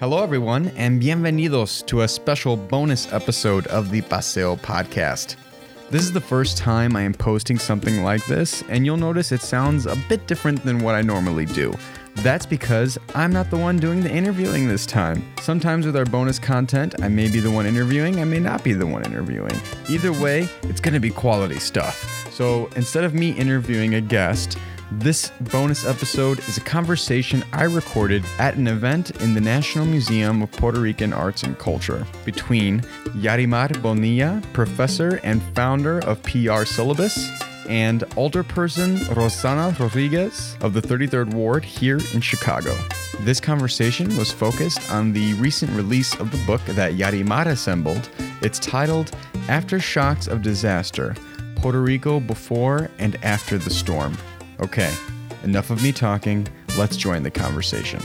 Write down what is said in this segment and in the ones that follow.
Hello, everyone, and bienvenidos to a special bonus episode of the Paseo podcast. This is the first time I am posting something like this, and you'll notice it sounds a bit different than what I normally do. That's because I'm not the one doing the interviewing this time. Sometimes with our bonus content, I may be the one interviewing, I may not be the one interviewing. Either way, it's gonna be quality stuff. So instead of me interviewing a guest, this bonus episode is a conversation I recorded at an event in the National Museum of Puerto Rican Arts and Culture between Yarimar Bonilla, professor and founder of PR Syllabus, and alderperson Rosana Rodriguez of the 33rd Ward here in Chicago. This conversation was focused on the recent release of the book that Yarimar assembled. It's titled Aftershocks of Disaster Puerto Rico Before and After the Storm. Okay, enough of me talking. Let's join the conversation.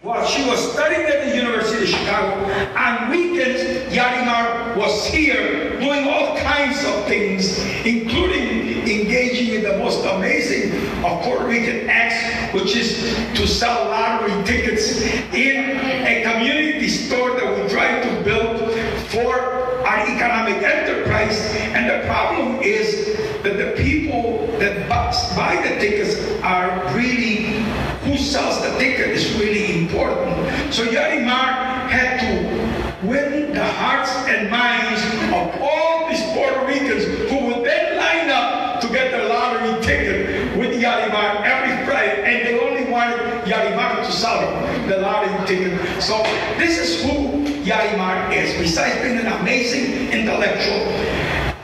While she was studying at the University of Chicago, on weekends, Yarimar was here doing all kinds of things, including engaging in the most amazing of Puerto Rican acts, which is to sell lottery tickets in a community store that we tried to build for our economic enterprise. And the problem is that the people that buy the tickets are really, who sells the ticket is really important. So Yarimar had to win the hearts and minds of all these Puerto Ricans who would then line up to get the lottery ticket with Yarimar every Friday. And they only wanted Yarimar to sell the Lord lottery ticket. So this is who Yarimar is. Besides being an amazing intellectual,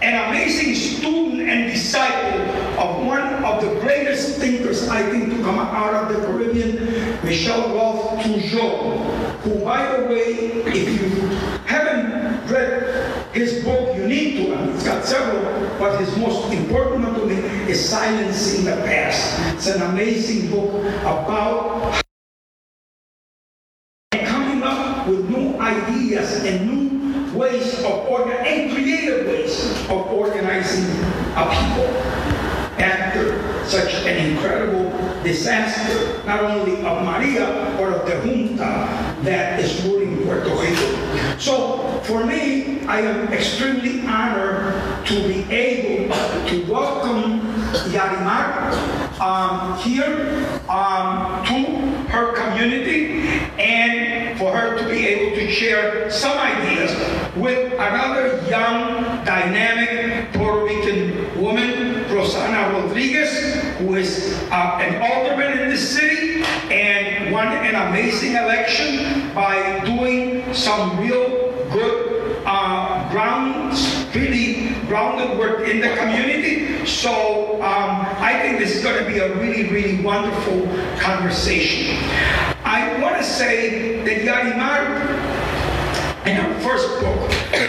an amazing student and disciple of one of the greatest thinkers, I think, to come out of the Caribbean, Michel Rolph Trouillot, who, by the way, if you haven't read his book, you need to, and it's got several, but his most important one to me is Silencing the Past. It's an amazing book about coming up with new ideas and new ways of organizing, and creative ways of organizing a people after such an incredible disaster, not only of Maria, but of the junta that is ruling Puerto Rico. So, for me, I am extremely honored to be able to welcome Yarimar um, here um, to her community and for her to be able to share some ideas with another young, dynamic Puerto Rican woman, Rosana Rodriguez, who is uh, an alderman in the city and won an amazing election by doing some real good uh, grounds, really grounded work in the community. So um, I think this is going to be a really, really wonderful conversation. I want to say that Yarimar in her first book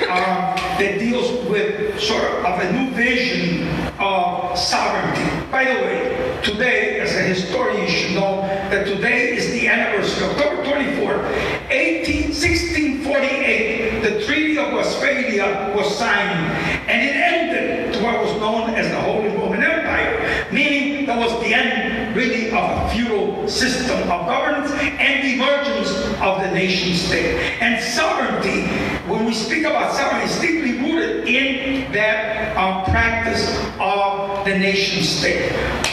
um, that deals with sort of, a new vision of sovereignty. By the way, today, as a historian, you should know that today is the anniversary, October 24, 18, 1648, the Treaty of Westphalia was signed, and it ended to what was known as the Holy Roman Empire, meaning that was the end, really, of a feudal system of governance and the emergence of the nation state. And sovereignty, when we speak about sovereignty, is deeply rooted in that um, practice of the nation state.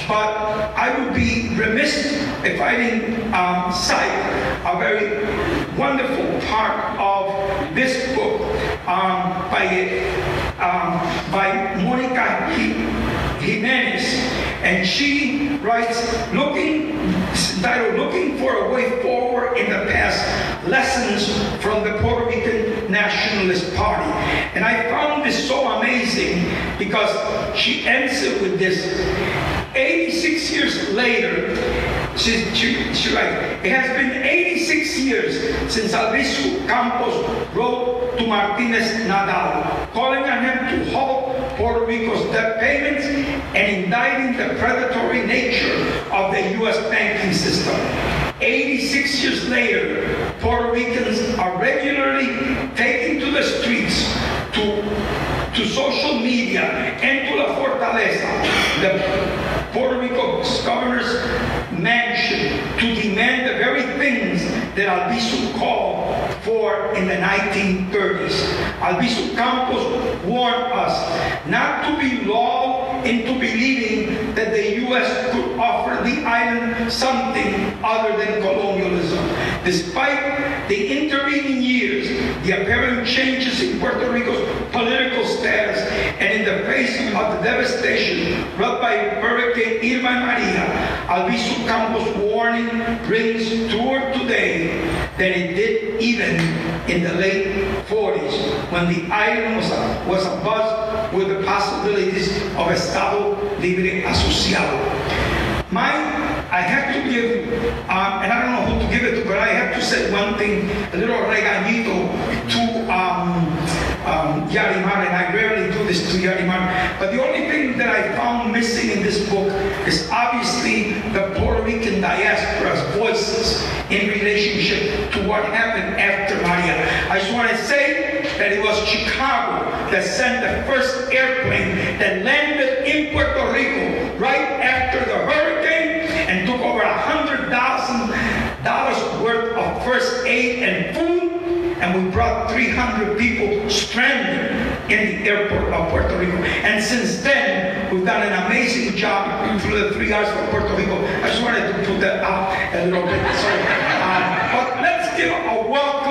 But I would be remiss if I didn't um, cite a very wonderful part of this book um, by, um, by Monica Jimenez. And she writes, looking, entitled Looking for a Way Forward in the Past, Lessons from the Puerto Rican Nationalist Party. And I found this so amazing because she ends it with this. 86 years later, she, she, she writes, it has been 86 years since Albizu Campos wrote to Martinez Nadal, calling on him to halt Puerto Rico's debt payments and indicting the predatory nature of the U.S. banking system. 86 years later, Puerto Ricans are regularly taken to the streets to, to social media and to La Fortaleza, the Puerto Rico's governor's mansion, to demand the very things that Albizu called for in the 1930s. Albizu Campos warned us not to be lulled into believing that the U.S. could offer the island something other than colonialism. Despite the intervening years, the apparent changes in Puerto Rico's political status, and in the face of the devastation brought by Hurricane Irma Maria, Albizu Campos' warning rings truer today than it did even in the late 40s when the island was, was abuzz with the possibilities of Estado Libre Asociado. My, I have to give, um, and I don't know who to give it to, but I have to say one thing, a little regañito to um, um, Yarimar, and I rarely do this to Yarimar, but the only thing that I found missing in this book is obviously the Puerto Rican diaspora's voices in relationship to what happened after Maria. I just want to say that it was Chicago that sent the first airplane that landed in Puerto Rico right after the hurricane and took over a hundred thousand dollars worth of first aid and food and we brought 300 people stranded in the airport of Puerto Rico. And since then, we've done an amazing job through the three hours for Puerto Rico. I just wanted to put that out a little bit. So, uh, but let's give a welcome,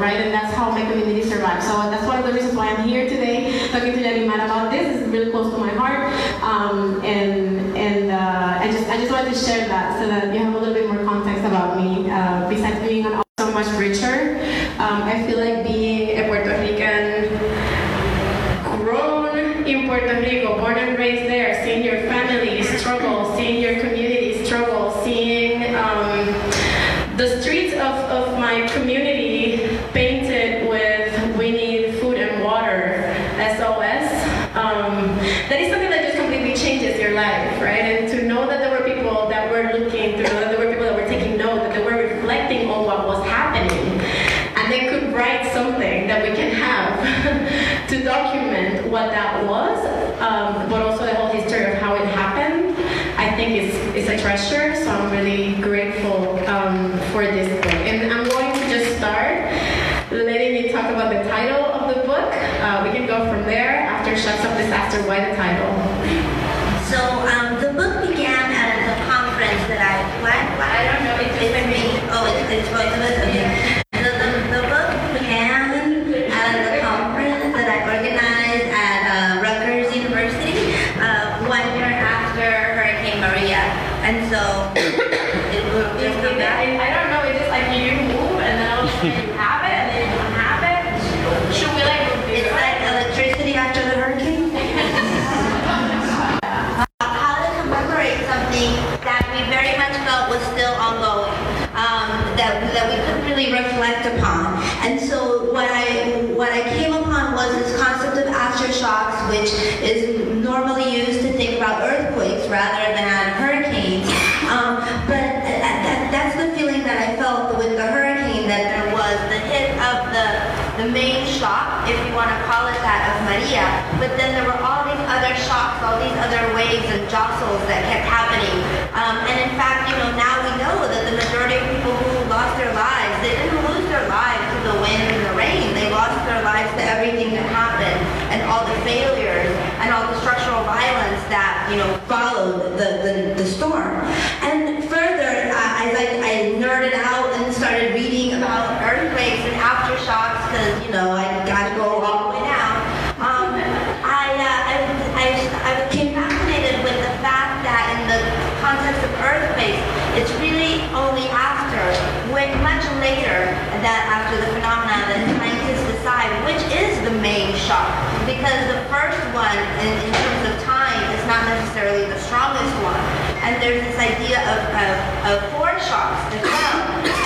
right? And that's how my community survived. So that's one of the reasons why I'm here today talking to Yarimar about this. It's really close to my heart. Um, and and uh, I just I just wanted to share that so that you have a little bit more context about me. Uh, besides being an so much richer, um, I feel like being a Puerto Rican grown in Puerto Rico, born and raised there, seeing your family struggle, seeing your community struggle, seeing the streets of, of my community painted with we need food and water, SOS. Um, that is something that just completely changes your life, right? And to know that there were people that were looking, to know that there were people that were taking note, that they were reflecting on what was happening, and they could write something that we can have to document what that was, um, but also the whole history of how it happened. I think is is a treasure. So I'm really grateful um, for this book, and I'm going to just start letting you talk about the title of the book. Uh, we can go from there. Aftershocks of why the title? So um, the book began at a conference that I what, what? I don't know, it's just it's me. me. Oh, it's, it's both of us. Okay. The, the, the book began at a conference that I organized at uh, Rutgers University uh, one year after Hurricane Maria, and so it will just come back. I, I don't know. It's just like you move, and then all of a sudden you have it, and then you don't have it. Should we like move this It's way? like electricity after the hurricane. How to commemorate something that we very much felt was still ongoing, um, that, that we couldn't really reflect upon. And so what I what I came upon was this concept of aftershocks, which is normally used to think about earthquakes rather than hurricanes. Um, but uh, that, that's the feeling that I felt with the hurricane, that there was the hit of the the main shock, if you want to call it that, of Maria. But then there were all these other shocks, all these other waves and jostles that kept happening. Um, and in fact, you know, now we know that the majority of people who lost their lives, they didn't lose their lives to the wind and the rain. They lost their lives to everything that happened and all the failures and all the structural violence that, you know, followed the, the, the storm. And further, I, as I, I nerded out and started reading about earthquakes and aftershocks, because, you know, I got to go all the way down, um, I, uh, I, I, I became fascinated with the fact that in the context of earthquakes, it's really only after, when, much later, that after the phenomena that scientists decide which is the main shock. Because the first one, in, in terms of time, is not necessarily the strongest one. And there's this idea of, of, of shocks as well.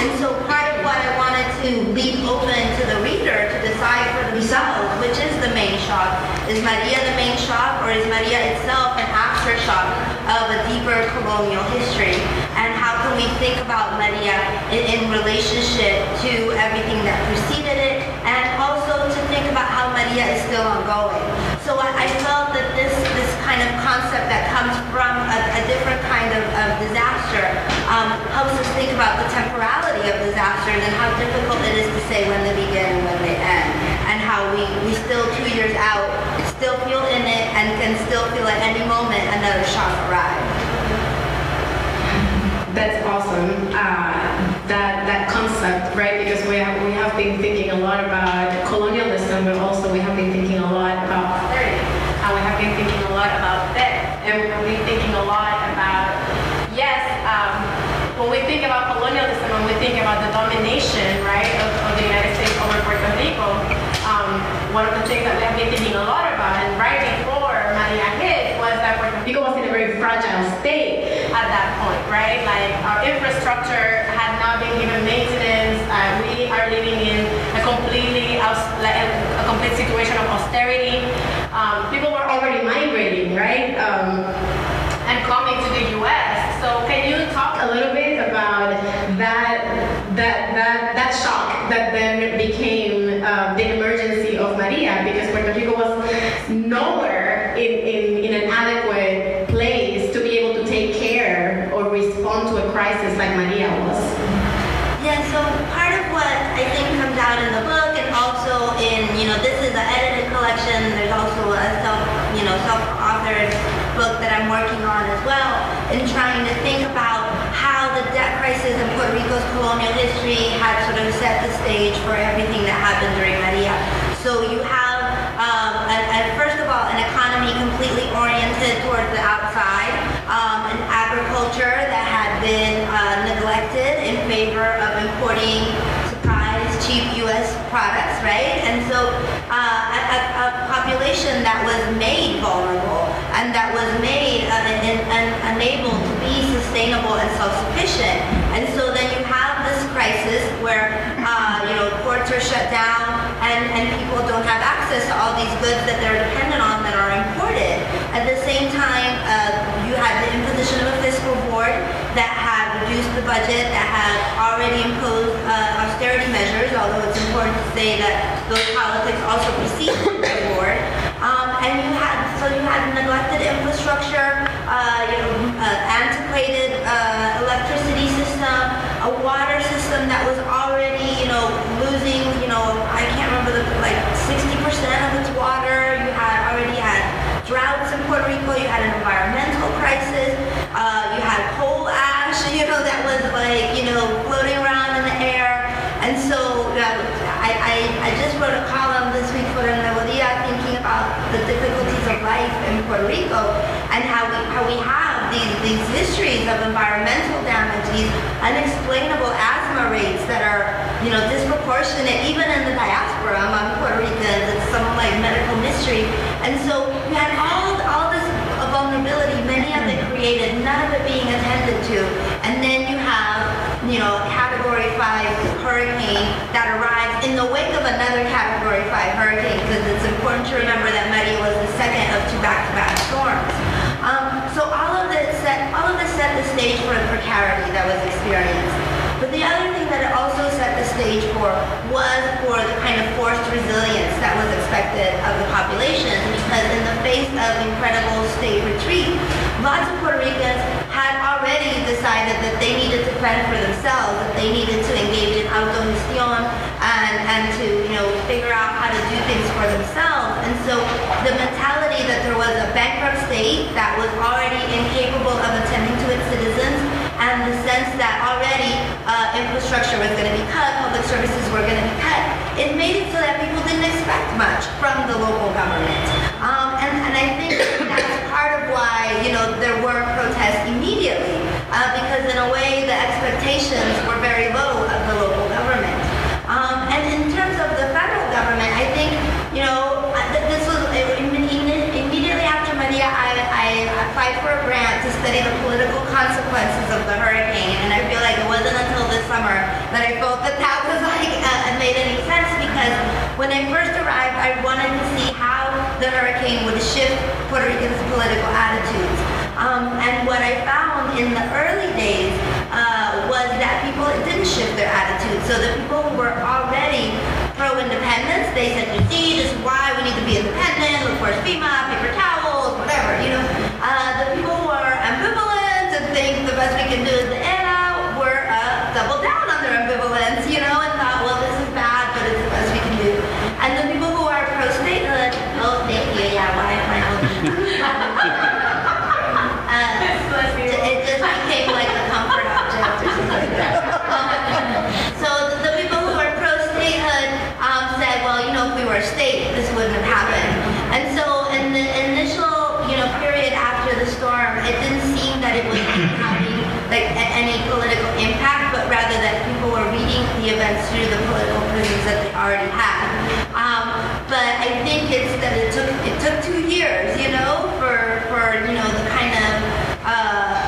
And so part of what I wanted to leave open to the reader to decide for themselves, which is the main shock. Is Maria the main shock or is Maria itself an aftershock of a deeper colonial history? And can we think about Maria in, in relationship to everything that preceded it and also to think about how Maria is still ongoing. So I, I felt that this, this kind of concept that comes from a, a different kind of, of disaster um, helps us think about the temporality of disasters and how difficult it is to say when they begin and when they end. And how we, we still two years out still feel in it and can still feel at any moment another shock arrive. That's awesome. Uh, that that concept, right? Because we have we have been thinking a lot about colonialism, but also we have been thinking a lot about austerity, and we have been thinking a lot about debt, and we have been thinking a lot about yes. Um, when we think about colonialism, when we think about the domination, right, of, of the United States over Puerto Rico, um, one of the things that we have been thinking a lot about, and right before Maria hit, was that Puerto Rico was in a very fragile state that right? Like our infrastructure had not been given maintenance. Uh, we are living in a completely like a, complete situation of austerity. Um, people were already migrating, right? Um, and coming to the U.S. So can you talk a little bit about that that that that shock that then became uh, the emergency of Maria because Puerto Rico was nowhere in, in, in an adequate place to be able to take care or respond to a crisis like Maria was. Yeah, so part of what I think comes in the book and also in, you know, this is an edited collection, there's also a self, you know, self-authored book that I'm working on as well, in trying to think about how the debt crisis in Puerto Rico's colonial history had sort of set the stage for everything that happened during Maria. So you have, um, a, a, first of all, an economy completely oriented towards the outside, um, an agriculture that had been uh, neglected in favor of importing U.S. products, right? And so uh, a, a, population that was made vulnerable and that was made uh, unable to be sustainable and self-sufficient. And so then you have this crisis where uh, you know ports are shut down and, and people don't have access to all these goods that they're dependent on that are imported. At the same time, the budget, that had already imposed uh, austerity measures, although it's important to say that those politics also preceded the board. Um, and you had, so you had neglected infrastructure, uh, you know, uh, antiquated uh, electricity system, a water system that was already, you know, losing, you know, I can't remember the, like 60% of its water. You had already had droughts in Puerto Rico. You had an environmental crisis. Uh, you had coal that was like, you know, floating around in the air. And so uh, I, I, I just wrote a column this week for the Nuevo Dia thinking about the difficulties of life in Puerto Rico and how we, how we have these, these histories of environmental damage, these unexplainable asthma rates that are, you know, disproportionate even in the diaspora among Puerto Ricans. It's some like medical mystery. And so we had all, all this vulnerability, many of it created, none of it being attended to. And then you have, you know, category five hurricane that arrives in the wake of another category five hurricane because it's important to remember that Maria was the second of two back-to-back storms. Um, so all of this set, all of this set the stage for the precarity that was experienced. But the other thing that it also set the stage for was for the kind of forced resilience that was expected of the population because in the face of incredible state retreat, lots of Puerto Ricans already decided that they needed to fend for themselves, that they needed to engage in autogestión and, and to, you know, figure out how to do things for themselves. And so the mentality that there was a bankrupt state that was already incapable of attending to its citizens and the sense that already uh, infrastructure was going to be cut, public services were going to be cut, it made it so that people didn't expect much from the local government. Um, and, and I think that's part of why, you know, there were protests immediately, uh, because in a way the expectations were very low of the local government. Um, and in terms of the federal government, I think, you know, this was immediately after Maria, I, I applied for a grant to study the political consequences of the hurricane, and I feel like it wasn't until this summer that I felt that that was like uh, made any sense because when I first arrived, I wanted to see how the hurricane would shift Puerto Ricans' political attitudes. Um, and what I found in the early days uh, was that people didn't shift their attitudes. So the people who were already pro-independence, they said, you see, this is why we need to be independent, look for FEMA, paper towels, whatever, you know. Uh, the people who are ambivalent and think the best we can do is the ELA were uh, doubled down on their ambivalence, you know, and thought, well, this is bad, but it's the best we can do. And the people who are pro-statehood, oh, thank you, yeah, why am I uh, it just became like a comfort object or something like that. Um, so the people who are pro-statehood um, said, well, you know, if we were a state, this wouldn't have happened. And so in the initial, you know, period after the storm, it didn't seem that it was having like any political impact, but rather that people were reading the events through the political prisms that they already had. Um, but I think it's that it took it took two years, you know, for for you know the kind of uh,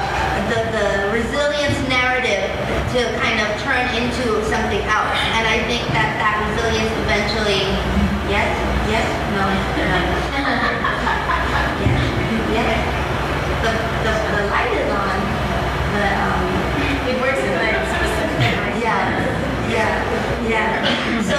the the resilience narrative to kind of turn into something else. And I think that that resilience eventually, yes, yes, no, no, yes, yes. The, the, the light is on, but um, It works in like specific yeah, yeah, yeah. So,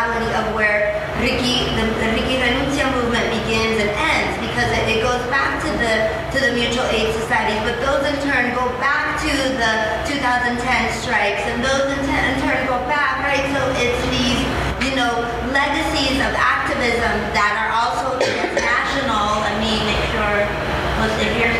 temporality of where Ricky the, the Ricky Renuncia movement begins and ends because it, it goes back to the to the mutual aid societies, but those in turn go back to the 2010 strikes, and those in, in turn go back, right? So it's these you know legacies of activism that are also transnational. Let me make sure what's in here.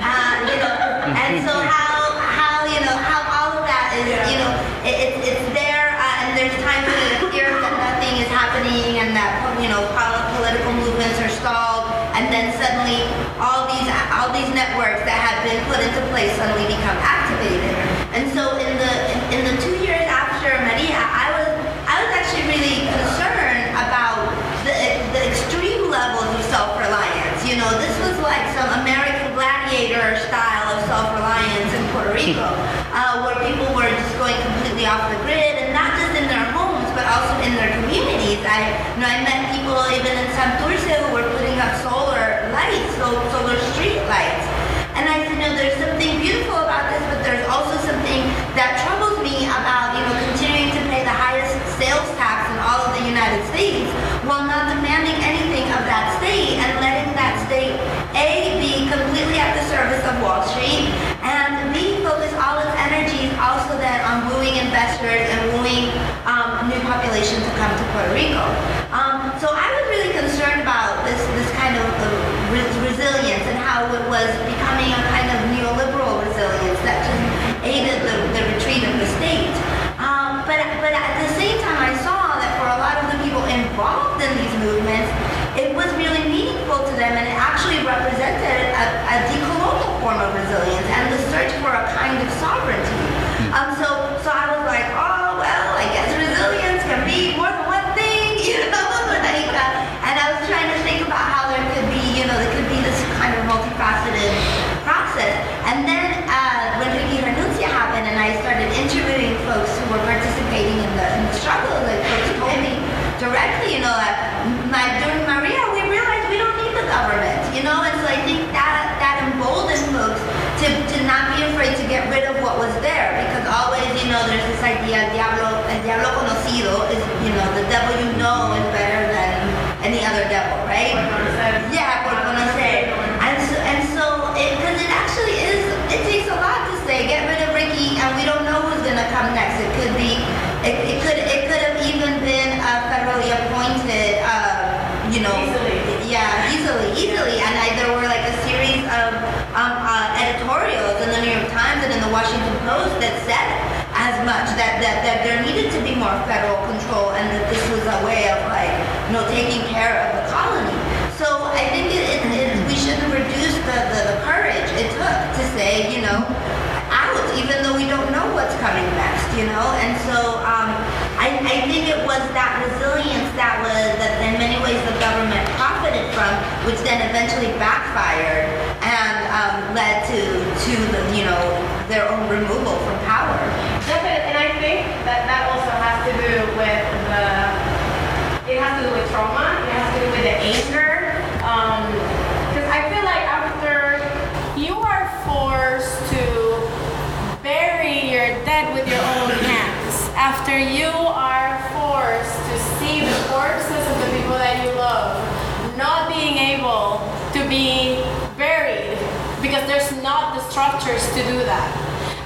Uh, you know, and so how how you know how all of that is you know it, it's it's there uh, and there's times when it appears that nothing is happening and that you know pol- political movements are stalled and then suddenly all these all these networks that have been put into place suddenly become activated. And so in the in, in the two years after Maria I was I was actually really concerned about the the extreme levels of self-reliance. You know this was like some American gladiator style of self-reliance in Puerto Rico uh, where people were just going completely off the grid and not just in their homes but also in their communities. I you know I met people even in Santurce who were putting up solar lights, so solar street lights. And I said, no, there's something beautiful about this, but there's also something that troubles me about, you know, continuing to pay the highest sales tax in all of the United States while not demanding anything of that state and letting that state A be completely at the service of Wall Street and B focus all its energies also then on wooing investors and wooing um, new population to come to Puerto Rico. Um, so I was really concerned about this this kind of uh, re- resilience and how it was becoming a kind of neoliberal resilience that just aided the, the retreat of the state. Um, but but at the same time, I saw that for a lot of the people involved in these movements, it was really meaningful to them, and it actually represented a, a decolonial form of resilience and the search for a kind of sovereignty. Um, so so I was like, oh well, I guess resilience can be more than one thing, you know, like, uh, and I was trying to think about how there could be, you know, there could be this kind of multifaceted process. And then uh, when Ricky Renuncia happened, and I started interviewing folks who were participating in the, in the struggle, like folks told me directly, you know, that my, during Maria, we realized we don't need the government, you know, and so I think that that emboldened folks to, to not be afraid to get rid of what was there, because always, you know, el diablo, el diablo conocido is, you know, the devil you know is better than any other devil, right? Yeah, por conocer. And so, and so, because it, actually is, it takes a lot to say, get rid of Ricky, and we don't know who's gonna come next. It could be, it, it could, it could have even been a federally appointed, uh, you know, Easily. yeah, easily, easily. And I, there were like a series of um, uh, editorials in the New York Times and in the Washington Post that said much that, that, that there needed to be more federal control and that this was a way of like, you know, taking care of the colony. So I think it, it, it, we shouldn't reduce the, the, the courage it took to say, you know, out, even though we don't know what's coming next, you know? And so um, I, I think it was that resilience that was, that in many ways the government profited from, which then eventually backfired and um, led to, to the, you know, their own removal from power to do with the, it has to do with trauma, it has to do with the anger. Because um, I feel like after you are forced to bury your dead with your own hands, after you are forced to see the corpses of the people that you love, not being able to be buried because there's not the structures to do that.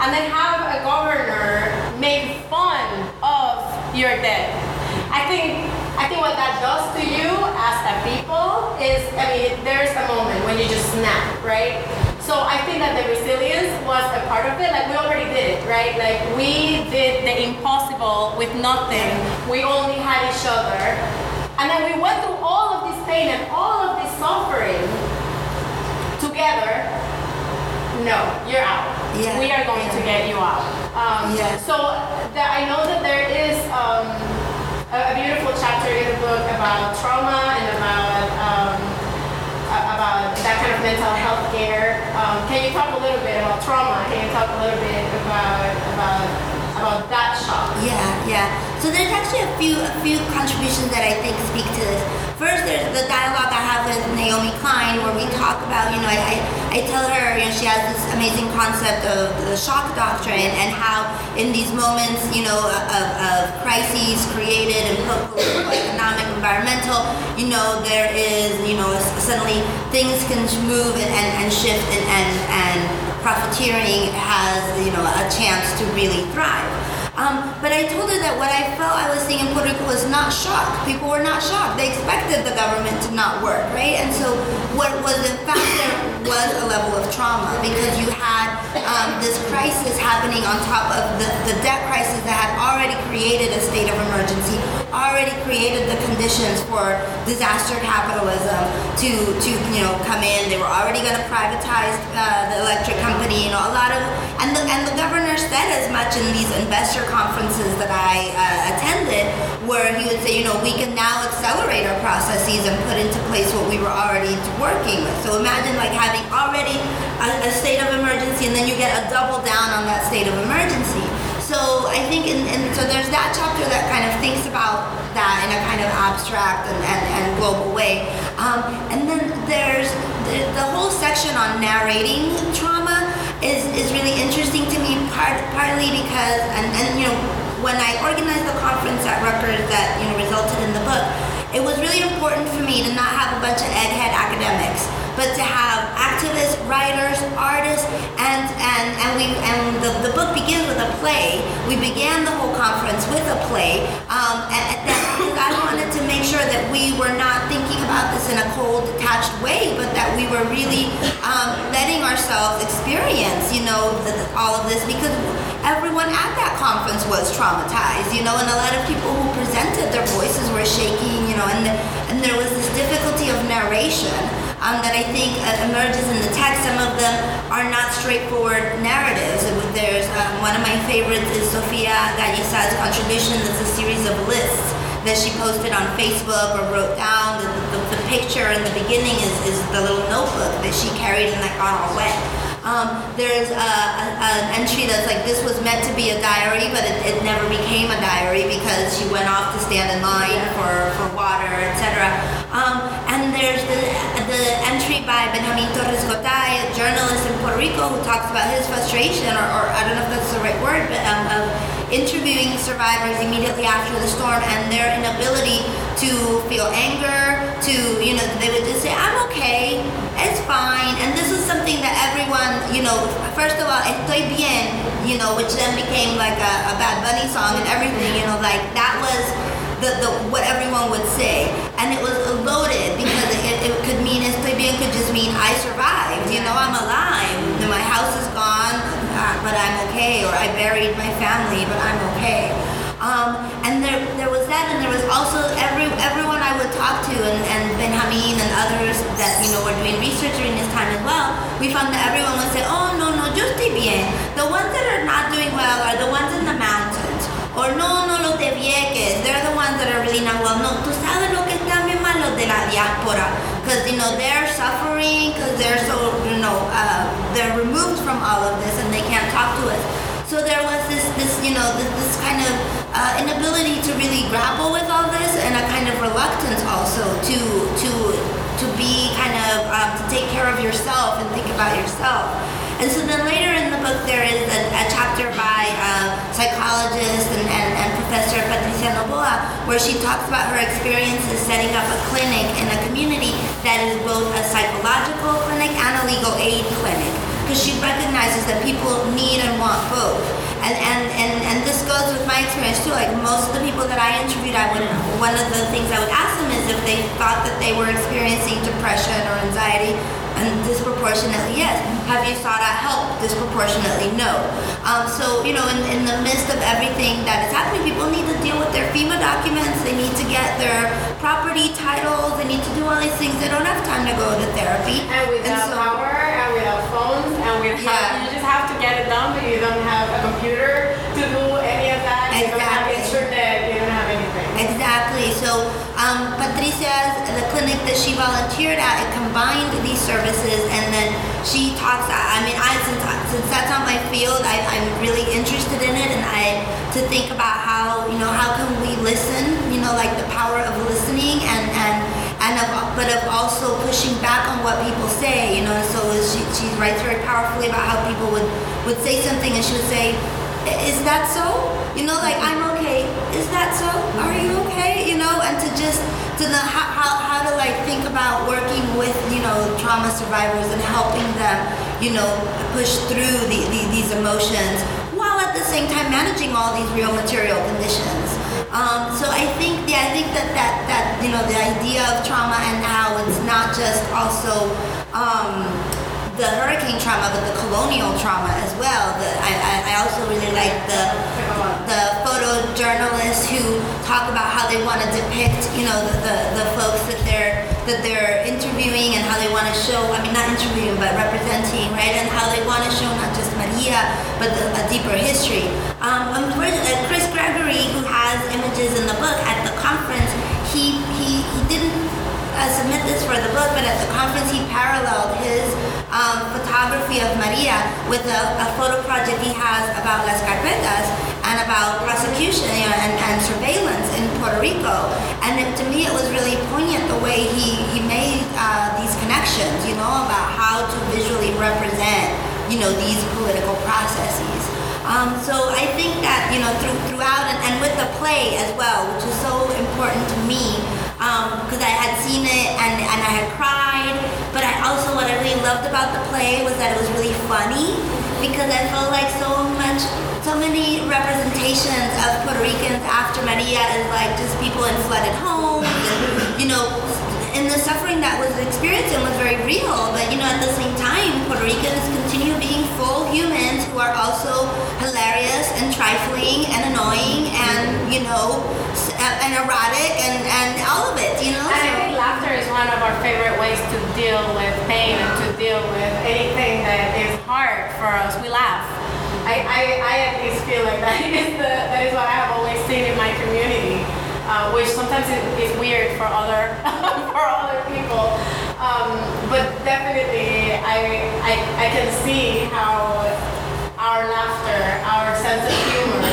And then have a governor make fun of your dead. I think I think what that does to you as a people is I mean there's a moment when you just snap, right? So I think that the resilience was a part of it. Like we already did it, right? Like we did the impossible with nothing. We only had each other. And then we went through all of this pain and all of this suffering together. No, you're out. Yeah. We are going to get you out. Um, Yeah. So that I know that there is um, a, a beautiful chapter in the book about trauma and about um, about that kind of mental health care. Um, can you talk a little bit about trauma? Can you talk a little bit about about about that shock? Yeah, yeah. So there's actually a few a few contributions that I think speak to this. First, there's the dialogue I have with Naomi Klein where we talk about, you know, I, I, I tell her, you know, she has this amazing concept of the shock doctrine and how in these moments, you know, of, of crises created in political, economic, environmental, you know, there is, you know, suddenly things can move and, and, and shift and, and, and profiteering has, you know, a chance to really thrive. Um, but I told her that what I felt I was seeing in Puerto Rico was not shock. People were not shocked. They expected the government to not work, right? And so what was in fact there was a level of trauma because you had um, this crisis happening on top of the, the debt crisis that had already created a state of emergency, already created the conditions for disaster capitalism to, to you know, come in. They were already going to privatize uh, the electric company, you know, a lot of, and the, and the governor said as much in these investor conferences that I uh, attended, where he would say, you know, we can now accelerate our processes and put into place what we were already working with. So imagine like having already a, a state of emergency and then you get a double down on that state of emergency. So I think, in, in, so there's that chapter that kind of thinks about that in a kind of abstract and, and, and global way. Um, and then there's the, the whole section on narrating trauma is, is really interesting to me, part, partly because, and, and you know, when I organized the conference at Rutgers that you know resulted in the book, it was really important for me to not have a bunch of egghead academics, but to have activists, writers, artists, and and and we and the, the book begins with a play. We began the whole conference with a play, um, and, and that I wanted to make sure that we were not thinking about this in a cold, detached way, but that we were really um, letting ourselves experience, you know, the- all of this because everyone at that conference was traumatized, you know, and a lot of people who presented their voices were shaking, you know, and and there was this difficulty of narration um, that I think uh, emerges in the text. Some of them are not straightforward narratives. There's um, one of my favorites is Sofia Gallisá's contribution. That's a series of lists that she posted on Facebook or wrote down. The, the, the picture in the beginning is, is the little notebook that she carried and that got all wet. Um, there's a, a, an entry that's like this was meant to be a diary, but it, it never became a diary because she went off to stand in line for, for water, etc. Um, and there's the, the entry by Benjamin Torres Gotay, a journalist in Puerto Rico, who talks about his frustration, or, or I don't know if that's the right word, but um, interviewing survivors immediately after the storm and their inability to feel anger, to, you know, they would just say, I'm okay, it's fine. And this is something that everyone, you know, first of all, estoy bien, you know, which then became like a, a Bad Bunny song and everything, you know, like that was the, the what everyone would say. And it was loaded because it, it could mean estoy bien could just mean I survived, you know, I'm alive. My house is but I'm okay. Or I buried my family, but I'm okay. Um, and there, there was that, and there was also every everyone I would talk to, and, and Benjamin and others that you know were doing research during this time as well. We found that everyone would say, "Oh no, no, yo estoy bien." The ones that are not doing well are the ones in the mountains, or no, no, los de Vieques. They're the ones that are really not well. No, tú sabes lo que están bien mal los de la diáspora, because you know they're suffering, because they're so you know uh, they're removed from all of this and they can't talk to us. So there was this, this you know, this, this kind of uh, inability to really grapple with all this, and a kind of reluctance also to to to be kind of um, to take care of yourself and think about yourself. And so then later in the book there is a, a chapter by a psychologist and, and, and professor Patricia Noboa where she talks about her experiences setting up a clinic in a community that is both a psychological clinic and a legal aid clinic. Because she recognizes that people need and want both. And, and, and, and this goes with my experience too. Like most of the people that I interviewed, I would one of the things I would ask them is if they thought that they were experiencing depression or anxiety and disproportionately, yes. Have you sought out help? Disproportionately, no. Um, so, you know, in, in the midst of everything that is happening, people need to deal with their FEMA documents. They need to get their property titles. They need to do all these things. They don't have time to go to therapy. And without so- power, and without phones, and without, Yeah. you just have to get it done, but you don't have a computer to do any of that. You don't have Exactly. internet, you don't have anything. Exactly. Um, Patricia's, the clinic that she volunteered at, it combined these services, and then she talks. I mean, I since since that's not my field, I, I'm really interested in it, and I to think about how you know how can we listen, you know, like the power of listening, and and and of, but of also pushing back on what people say, you know. So she she writes very powerfully about how people would would say something, and she would say. Is that so? You know, like I'm okay. Is that so? Are you okay? You know, and to just to know how, how, how to like think about working with you know trauma survivors and helping them you know push through the, the, these emotions while at the same time managing all these real material conditions. Um, so I think yeah I think that that that you know the idea of trauma and how it's not just also. Um, the hurricane trauma, but the colonial trauma as well. The, I, I, also really like the the photojournalists who talk about how they want to depict, you know, the, the, the folks that they're that they're interviewing and how they want to show. I mean, not interviewing, but representing, right? And how they want to show not just Maria, but the, a deeper history. Um, Chris, uh, Chris Gregory, who has images in the book at the conference, he he, he didn't uh, submit this for the book, but at the conference he paralleled his um, photography of Maria with a, a photo project he has about Las Carpetas and about prosecution you know, and, and surveillance in Puerto Rico. And it, to me, it was really poignant the way he, he made uh, these connections, you know, about how to visually represent, you know, these political processes. Um, so I think that you know through, throughout and, and with the play as well, which is so important to me because I had seen it and, and I had cried. But I also what I really loved about the play was that it was really funny because I felt like so much, so many representations of Puerto Ricans after Maria is like just people in flooded homes, and, you know, and the suffering that was experienced was very real. But you know, at the same time, Puerto Ricans continue being full humans who are also hilarious and trifling and annoying and you know uh, and erotic and and all of it. You know. I think laughter is one of our favorite ways to deal with pain and to deal with anything that is hard for us. We laugh. I, I, I at least feel like that is the that is what I have always seen in my community, uh, which sometimes is, weird for other for other people. Um, but definitely, I, I I can see how our laughter, our sense of humor,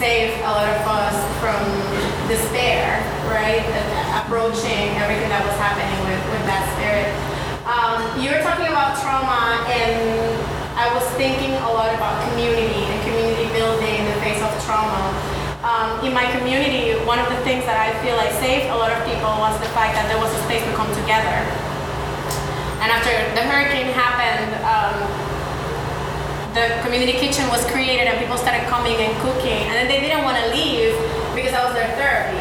saved a lot of us from despair, right? Approaching everything that was happening with, with that spirit. Um, you were talking about trauma, and I was thinking a lot about community and community building in the face of trauma. Um, in my community, one of the things that I feel like saved a lot of people was the fact that there was a space to come together. And after the hurricane happened, um, the community kitchen was created and people started coming and cooking and then they didn't want to leave because that was their therapy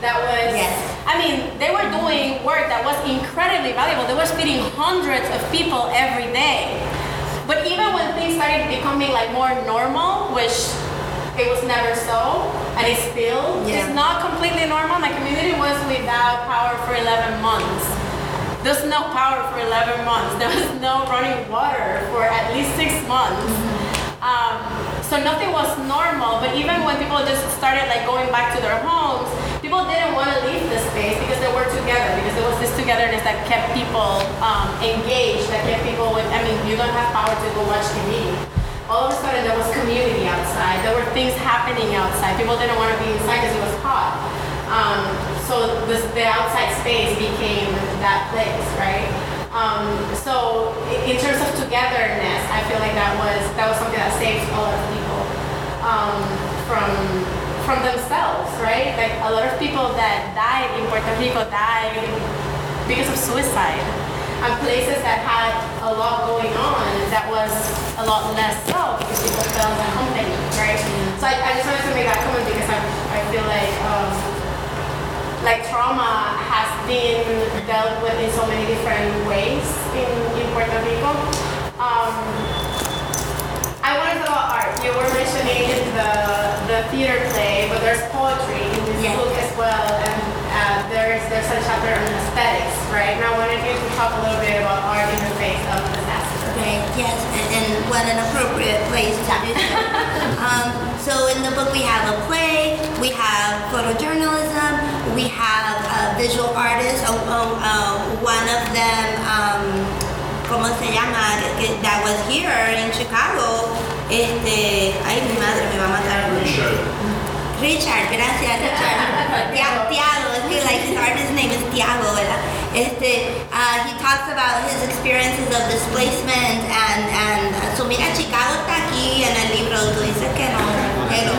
that was Yes. i mean they were doing work that was incredibly valuable they were feeding hundreds of people every day but even when things started becoming like more normal which it was never so and it still Yeah. is not completely normal my community was without power for 11 months there's no power for 11 months. There was no running water for at least six months. Um, so nothing was normal. But even when people just started like going back to their homes, people didn't want to leave the space because they were together. Because there was this togetherness that kept people um, engaged. That kept people with. I mean, you don't have power to go watch TV. All of a sudden, there was community outside. There were things happening outside. People didn't want to be inside because it was hot. Um, so the outside space became that place, right? Um, so in terms of togetherness, I feel like that was that was something that saved a lot of people um, from from themselves, right? Like a lot of people that died in Puerto Rico died because of suicide. And places that had a lot going on that was a lot less so because people felt accompanied, right? So I, I just wanted to make that comment because I, I feel like um, like trauma has been dealt with in so many different ways in, in Puerto Rico. Um, I want to talk about art. You were mentioning the the theater play, but there's poetry in this Yes. book as well, and uh, there's there's a chapter on aesthetics, right? And I wanted you to talk a little bit about art in the face of disaster. Okay, yes, and, and what an appropriate place to do so. um, so in the book we have a play, we have photojournalism, we have uh, visual artists. Oh, oh, uh, one of them, um, ¿cómo se llama? That was here in Chicago. Este, ay mi madre me va a matar. Richard, gracias Richard. Tia- Tiago, es que like his artist name is Tiago, ¿verdad? Este, uh, he talks about his experiences of displacement and, and uh, so mira, Chicago está aquí en el libro, tú dices que no, no.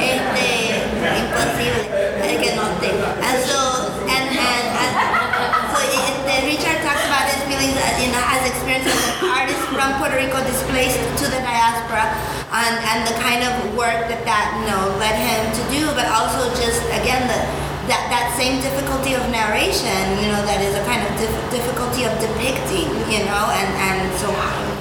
Este, imposible, que no te. And so, and, and, and so este, Richard talks about his feelings, uh, you know, as experiences as an artist from Puerto Rico displaced to the diaspora, and, and the kind of work that that you know led him to do, but also just again the that that same difficulty of narration, you know, that is a kind of dif- difficulty of depicting, you know, and and so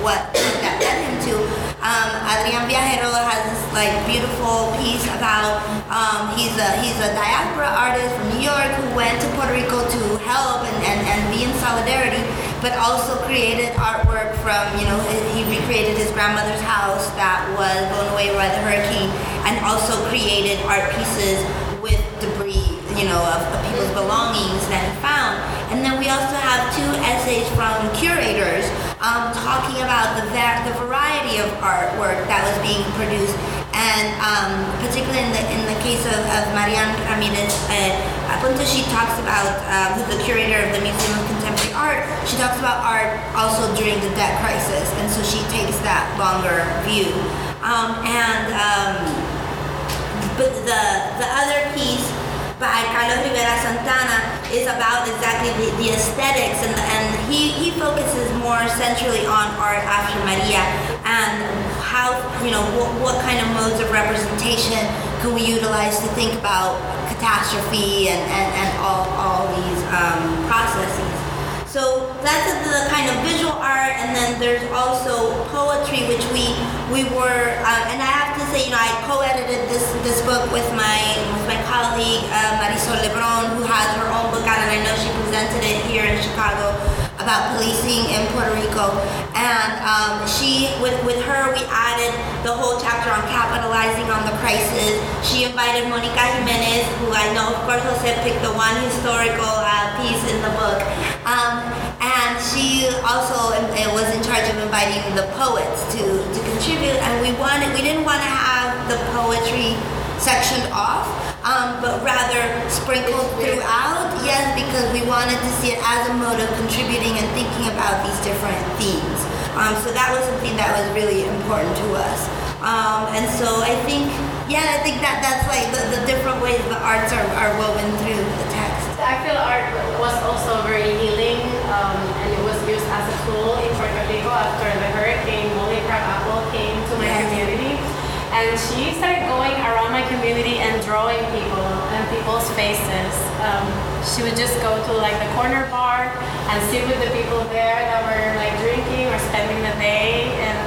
what that led him to. Um, Adrian Viajero has this like beautiful piece about um, he's a he's a diaspora artist from New York who went to Puerto Rico to help and, and, and be in solidarity, but also created artwork from you know he recreated his grandmother's house that was blown away by the hurricane, and also created art pieces you know of, of people's belongings that he found. And then we also have two essays from curators um, talking about the, va- the variety of artwork that was being produced. And um, particularly in the, in the case of, of Marianne Ramirez, uh, she talks about, uh, who's the curator of the Museum of Contemporary Art, she talks about art also during the debt crisis. And so she takes that longer view. Um, and um, but the, the other piece by Carlos Rivera Santana is about exactly the, the aesthetics and, and he, he focuses more centrally on art after Maria and how, you know, what, what kind of modes of representation can we utilize to think about catastrophe and, and, and all, all these um, processes. So that's the kind of visual art, and then there's also poetry, which we we were, um, and I have to say, you know, I co-edited this this book with my with my colleague uh, Marisol LeBrón, who has her own book out, and I know she presented it here in Chicago about policing in Puerto Rico. And um, she, with with her, we added the whole chapter on capitalizing on the crisis. She invited Monica Jimenez, who I know, of course, Jose picked the one historical uh, piece in the book. Um, and she also um, was in charge of inviting the poets to, to contribute. And we wanted, we didn't want to have the poetry sectioned off, um, but rather sprinkled throughout. Because we wanted to see it as a mode of contributing and thinking about these different themes. Um, so that was something that was really important to us. Um, and so I think, yeah, I think that that's like the, the different ways the arts are, are woven through the text. I feel art was also very healing, um, and it was used as a tool in Puerto Rico after the hurricane. Molly Crabapple came to my Yes. community, and she started going around my community and drawing people and people's faces. Um, she would just go to like the corner bar and sit with the people there that were like drinking or spending the day and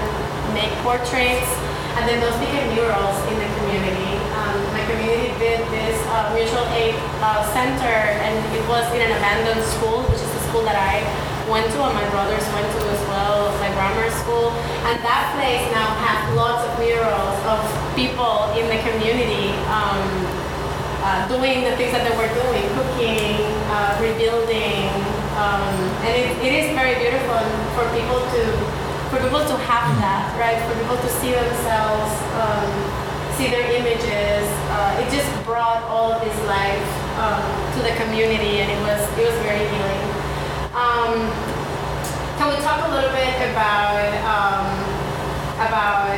make portraits, and then those became murals in the community. Um, my community did this uh, mutual aid uh, center, and it was in an abandoned school, which is the school that I went to, and my brothers went to as well, like grammar school. And that place now has lots of murals of people in the community um, uh, doing the things that they were doing, cooking, uh, rebuilding, um, and it, it is very beautiful for people to for people to have that, right? For people to see themselves, um, see their images. Uh, it just brought all of this life um, to the community, and it was it was very healing. Um, can we talk a little bit about um, about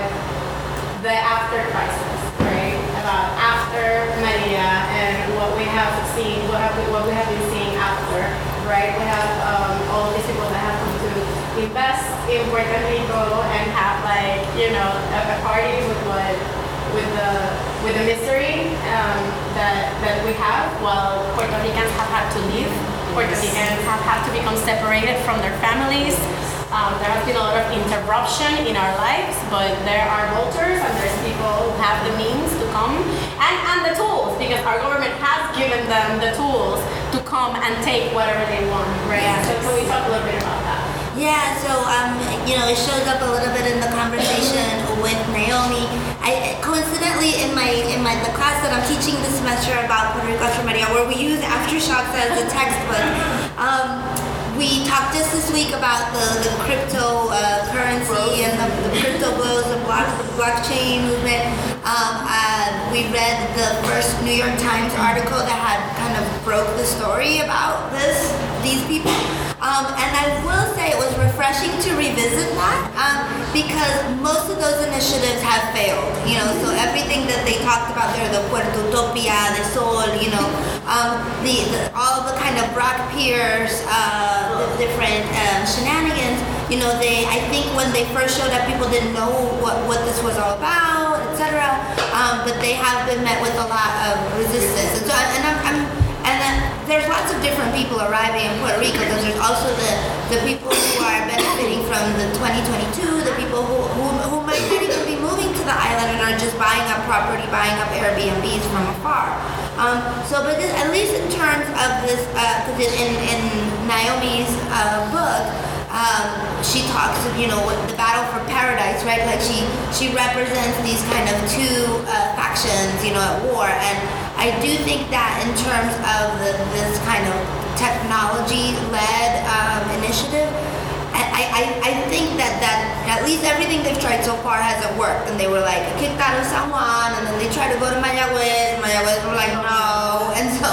the after crisis, right? About after seen, what, have we, what we have been seeing after, right? We have um, all these people that have come to invest in Puerto Rico and have like, you know, a, a party with what, with the, with the mystery um, that, that we have while Puerto Ricans have had to leave. Puerto Ricans have had to become separated from their families. Um, there has been a lot of interruption in our lives, but there are voters and there's people who have the means to come and, and the tools because our government has given them the tools to come and take whatever they want, right? So can we talk a little bit about that? Yeah, so um, you know, it shows up a little bit in the conversation with Naomi. I coincidentally in my in my the class that I'm teaching this semester about Puerto Rico Maria, where we use aftershocks as a textbook. Um, we talked just this week about the, the crypto uh, currency and the, the crypto blows, the block, the blockchain movement. Um, uh, we read the first New York Times article that had kind of broke the story about this, these people. Um, and I will say it was refreshing to revisit that um, because most of those initiatives have failed. You know, so everything that they talked about there, the Puerto Utopia, the Sol, you know, um, the, the, all the kind of Brock Pierce, uh, the different um, shenanigans. You know, they I think when they first showed up, people didn't know what, what this was all about, etc. Um, but they have been met with a lot of resistance. And so, and I'm, I'm there's lots of different people arriving in Puerto Rico because there's also the, the people who are benefiting from the 2022, the people who, who, who might not even be moving to the island and are just buying up property, buying up Airbnbs from afar. Um, so, but this, at least in terms of this, uh, in, in Naomi's uh, book, um, she talks you know the battle for paradise, right? Like she she represents these kind of two uh, factions, you know, at war, and I do think that in terms of the, this kind of technology-led um, initiative, I, I, I think that, that at least everything they've tried so far hasn't worked. And they were like kicked out of San Juan, and then they tried to go to Mayagüez. Mayagüez were like, no. And so,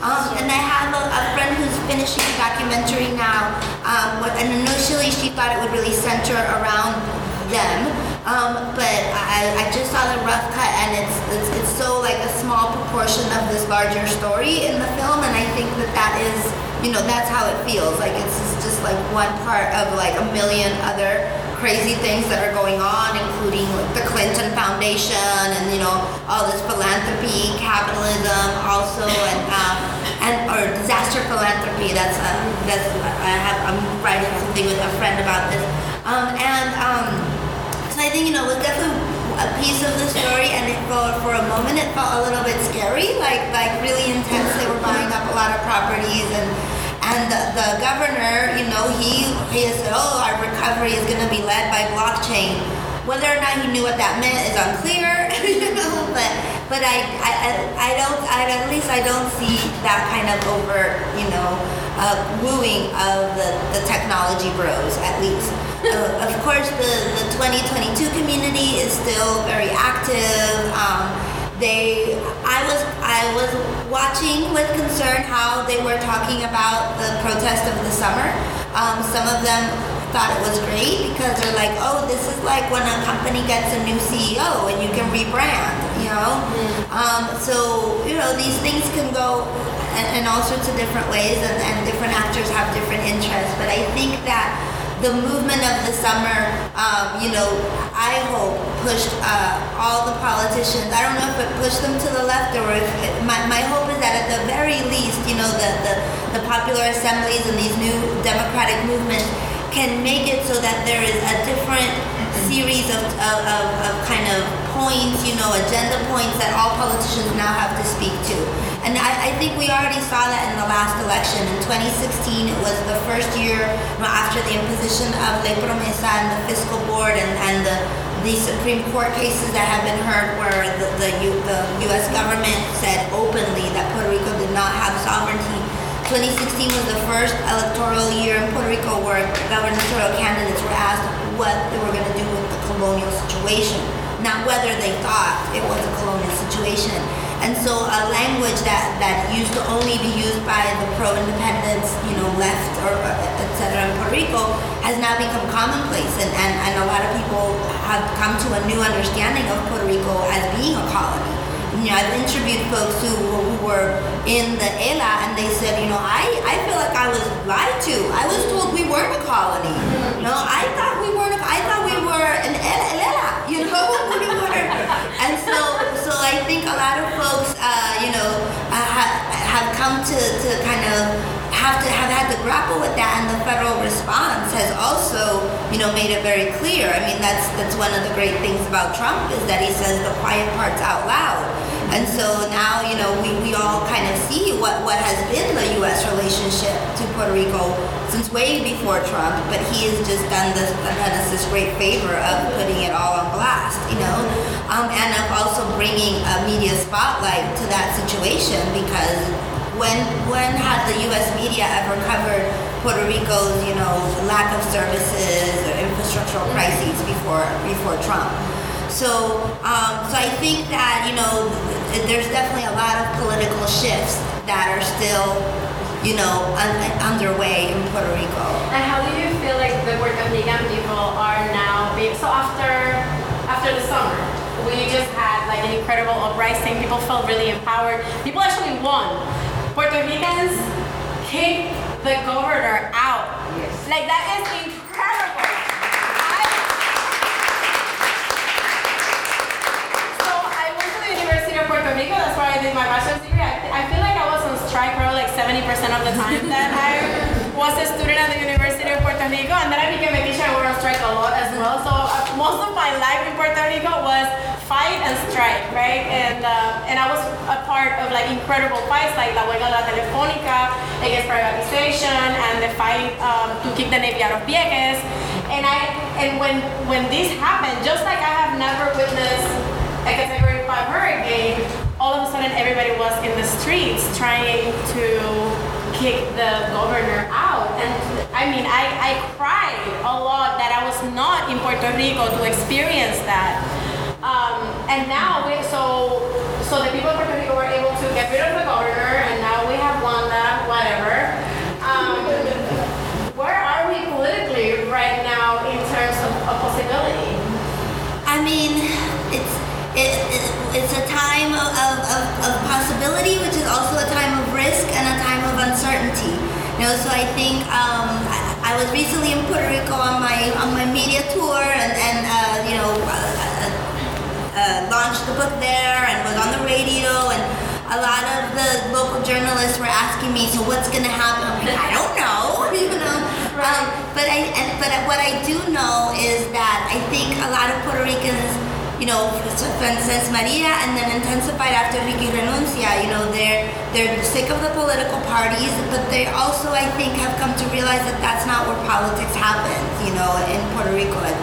um, and I have a, a, friend who's finishing a documentary now. Um, and initially she thought it would really center around them. Um, but I, I just saw the rough cut, and it's, it's it's so like a small proportion of this larger story in the film, and I think that that is, you know, that's how it feels. Like it's just like one part of like a million other crazy things that are going on, including the Clinton Foundation and you know all this philanthropy, capitalism, also, and um, and or disaster philanthropy. That's uh, that's I have I'm writing something with a friend about this, um, and. Um, I think you know was definitely a piece of the story, and it for for a moment it felt a little bit scary, like like really intense. They were buying up a lot of properties, and and the, the governor, you know, he he said, oh, our recovery is going to be led by blockchain. Whether or not he knew what that meant is unclear, you know. But but I I, I don't I, at least I don't see that kind of overt, you know, uh, wooing of the the technology bros at least uh, of course, the, the 2022 community is still very active. Um, they, I was, I was watching with concern how they were talking about the protest of the summer. Um, some of them thought it was great because they're like, oh, this is like when a company gets a new CEO and you can rebrand, you know? Mm. Um, so, you know, these things can go in, in all sorts of different ways and, and different actors have different interests. But I think that the movement of the summer, um, you know, I hope pushed uh, all the politicians. I don't know if it pushed them to the left or if it, my, my hope is that at the very least, you know, the, the, the popular assemblies and these new democratic movements can make it so that there is a different series of, of, of, of kind of points, you know, agenda points that all politicians now have to speak to. And I, I, think we already saw that in the last election. In 2016, it was the first year after the imposition of Ley Promesa and the fiscal board and, and the, the Supreme Court cases that have been heard where the, the, U, the U.S. government said openly that Puerto Rico did not have sovereignty. 2016 was the first electoral year in Puerto Rico where gubernatorial candidates were asked what they were going to do with the colonial situation, not whether they thought it was a colonial situation. And so a language that, that used to only be used by the pro-independence, you know, left or et cetera in Puerto Rico has now become commonplace. And, and, and a lot of people have come to a new understanding of Puerto Rico as being a colony. You know, I've interviewed folks who, who were in the ELA and they said, you know, I, I feel like I was lied to. I was told we weren't a colony. You know, I thought we weren't, I thought we were an ELA, you know, we were. And so, so I think a lot of folks, uh, you know, uh, have, have come to, to kind of have to have had to grapple with that and the federal response has also you know made it very clear i mean that's that's one of the great things about trump is that he says the quiet parts out loud and so now you know we, we all kind of see what what has been the us relationship to puerto rico since way before trump but he has just done this done us this great favor of putting it all on blast you know um, and of also bringing a media spotlight to that situation because when when had the U.S. media ever covered Puerto Rico's you know lack of services or infrastructural crises before before Trump? So um, so I think that you know there's definitely a lot of political shifts that are still you know un- underway in Puerto Rico. And how do you feel like the work Puerto Rican people are now being so after after the summer? We just had like an incredible uprising. People felt really empowered. People actually won Puerto Ricans kicked the governor out. Yes. Like that is incredible. I, so I went to the University of Puerto Rico. That's where I did my bachelor's degree. I, I feel like I was on strike probably like 70% of the time that I was a student at the University of Puerto Rico, and then I became a teacher and we were on strike a lot as well. So uh, most of my life in Puerto Rico was fight and strike, right? And uh, and I was a part of like incredible fights like La Huelga de la Telefónica against privatization and the fight um, to kick the Navy out of Vieques. And I and when when this happened, just like I have never witnessed a Category 5 hurricane, all of a sudden everybody was in the streets trying to kick the governor out. And I mean, I, I cried a lot that I was not in Puerto Rico to experience that. Um, and now we so so the people of Puerto Rico were able to get rid of the governor, and now we have Wanda, whatever. Um, where are we politically right now in terms of a possibility? I mean, it's it, it, it's a time of, of, of, possibility, which is also a time of risk and a time of uncertainty. You know, so I think um, I, I, was recently in Puerto Rico on my on my media tour, and, and uh, you know. Uh, uh, launched the book there and was on the radio and a lot of the local journalists were asking me, so what's going to happen? I'm like, I don't know, you know. Um, but I, and, but what I do know is that I think a lot of Puerto Ricans, you know, since Maria and then intensified after Ricky renuncia, you know, they're they're sick of the political parties, but they also, I think, have come to realize that that's not where politics happens, you know, in Puerto Rico. Like,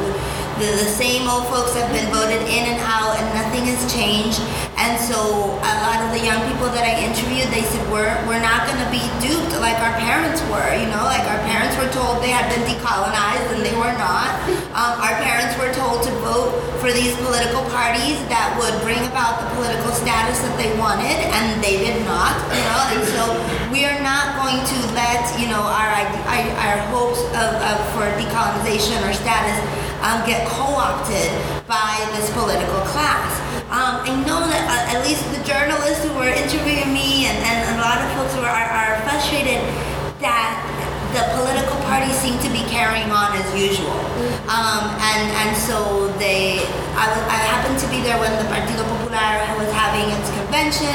the, the same old folks have been voted in and out and nothing has changed. And so a lot of the young people that I interviewed, they said, we're, we're not going to be duped like our parents were. You know, like our parents were told they had been decolonized and they were not. Um, our parents were told to vote for these political parties that would bring about the political status that they wanted and they did not, you know. And so we are not going to let, you know, our, our, hopes of, of for decolonization or status um, get co-opted by this political class. Um, I know that uh, at least the journalists who were interviewing me and, and a lot of folks who are, are frustrated that the political parties seem to be carrying on as usual. Um, and, and so they, I, I happened to be there when the Partido Popular was having its convention,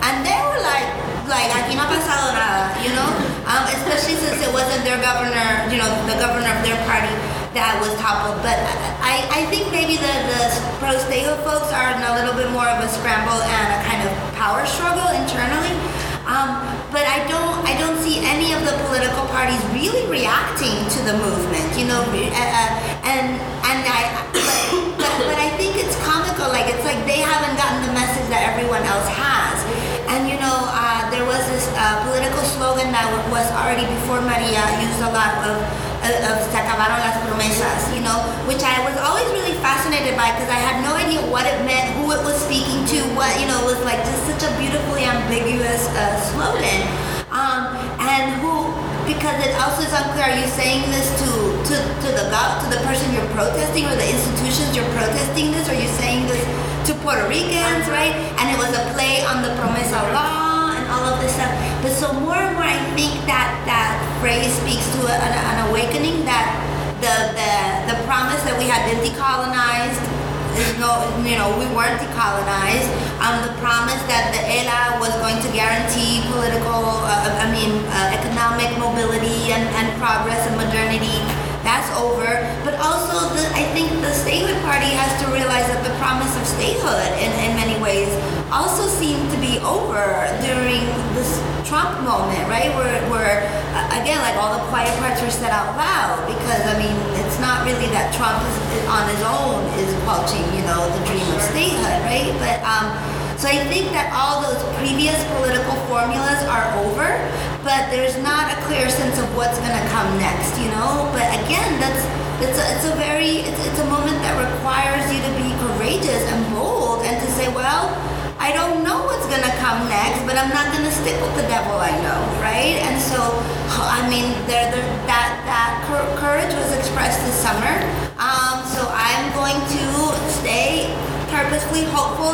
and they were like, like, aquí no ha pasado nada, you know? Um, especially since it wasn't their governor, you know, the governor of their party that was toppled. But I, I think maybe the, the pro-Stego folks are in a little bit more of a scramble and a kind of power struggle internally. Um, but I don't I don't see any of the political parties really reacting to the movement, you know, uh, uh, and and I but, but, but I think it's comical, like it's like they haven't gotten the message that everyone else has. And you know, uh, there was this uh, political slogan that was already before Maria used a lot of of Of se acabaron las promesas, you know, which I was always really fascinated by because I had no idea what it meant, who it was speaking to, what, you know, it was like just such a beautifully ambiguous uh, slogan. Um, and who, because it also is unclear, are you saying this to, to, to the gov to the person you're protesting or the institutions you're protesting this? Or are you saying this to Puerto Ricans, right? And it was a play on the Promesa Law all of this stuff. But so more and more, I think that that phrase speaks to a, an, an awakening that the, the the promise that we had been decolonized is no, you know, we weren't decolonized. Um, the promise that the ELA was going to guarantee political, uh, I mean, uh, economic mobility and, and progress and modernity, that's over. But also, the, I think the statehood party has to realize that the promise of statehood, in, in many ways, also seemed to be over during this Trump moment, right? Where, where again, like all the quiet parts were said out loud because I mean, it's not really that Trump is, on his own is squelching, you know, the dream of statehood, right? But um, so I think that all those previous political formulas are over, but there's not a clear sense of what's going to come next, you know. But again, that's it's a, it's a very it's, it's a moment that requires you to be courageous and bold and to say, well I don't know what's gonna come next, but I'm not gonna stick with the devil I know, right? And so, I mean, there, that that courage was expressed this summer. Um, so I'm going to stay purposefully hopeful,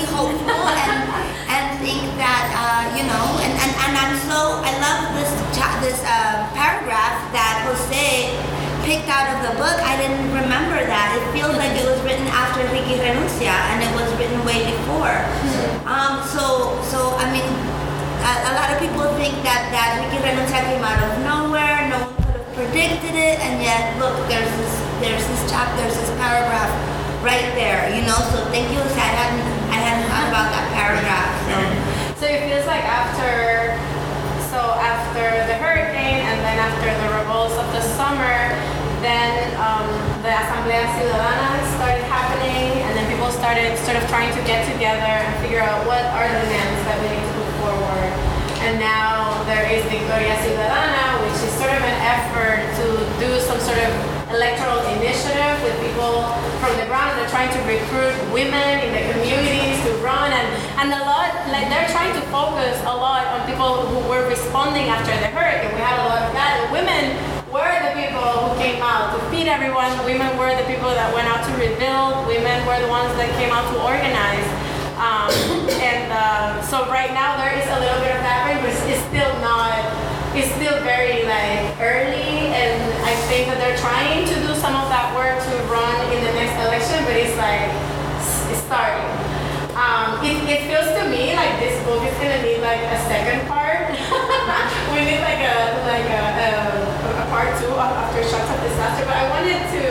analytically hopeful, and and think that uh, you know, and, and, and I'm so I love this this uh, paragraph that Jose picked out of the book, I didn't remember that. It feels like it was written after Ricky Renuncia, and it was written way before. Um, so, so I mean, a, a, lot of people think that that Ricky Renuncia came out of nowhere. No one could have predicted it, and yet, look, there's this, there's this chapter, there's this paragraph right there. You know. So thank you. Hadn't, I hadn't thought about that paragraph. So. So it feels like after so after the hurricane and then after the revolts of the summer, then um, the Asamblea Ciudadana started happening, and then people started sort of trying to get together and figure out what are the demands that we need to put forward. And now there is Victoria Ciudadana, which is sort of an effort to do some sort of electoral initiative with people from the ground. They're trying to recruit women in the communities to run, and, and a lot, like they're trying to focus a lot on people who were responding after the hurricane. We had a lot of that. And women were the people who came out to feed everyone. Women were the people that went out to rebuild. Women were the ones that came out to organize. Um, and uh, so right now there is a little bit of that, but it's still not it's still very like early That they're trying to do some of that work to run in the next election, but it's like it's starting. Um, it, it feels to me like this book is gonna need like a second part. we need like a like a, a, a part two Aftershocks of Disaster, but I wanted to.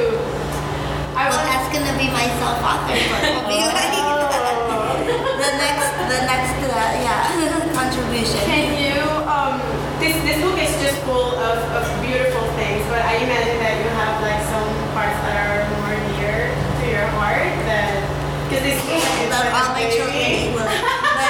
I well, that's gonna be my self-author book. Will be like oh. the next the next uh, yeah contribution. Can you um this this book is just full of, of beautiful things, but I imagine that you have like some parts that are more near to your heart that because is like all my children but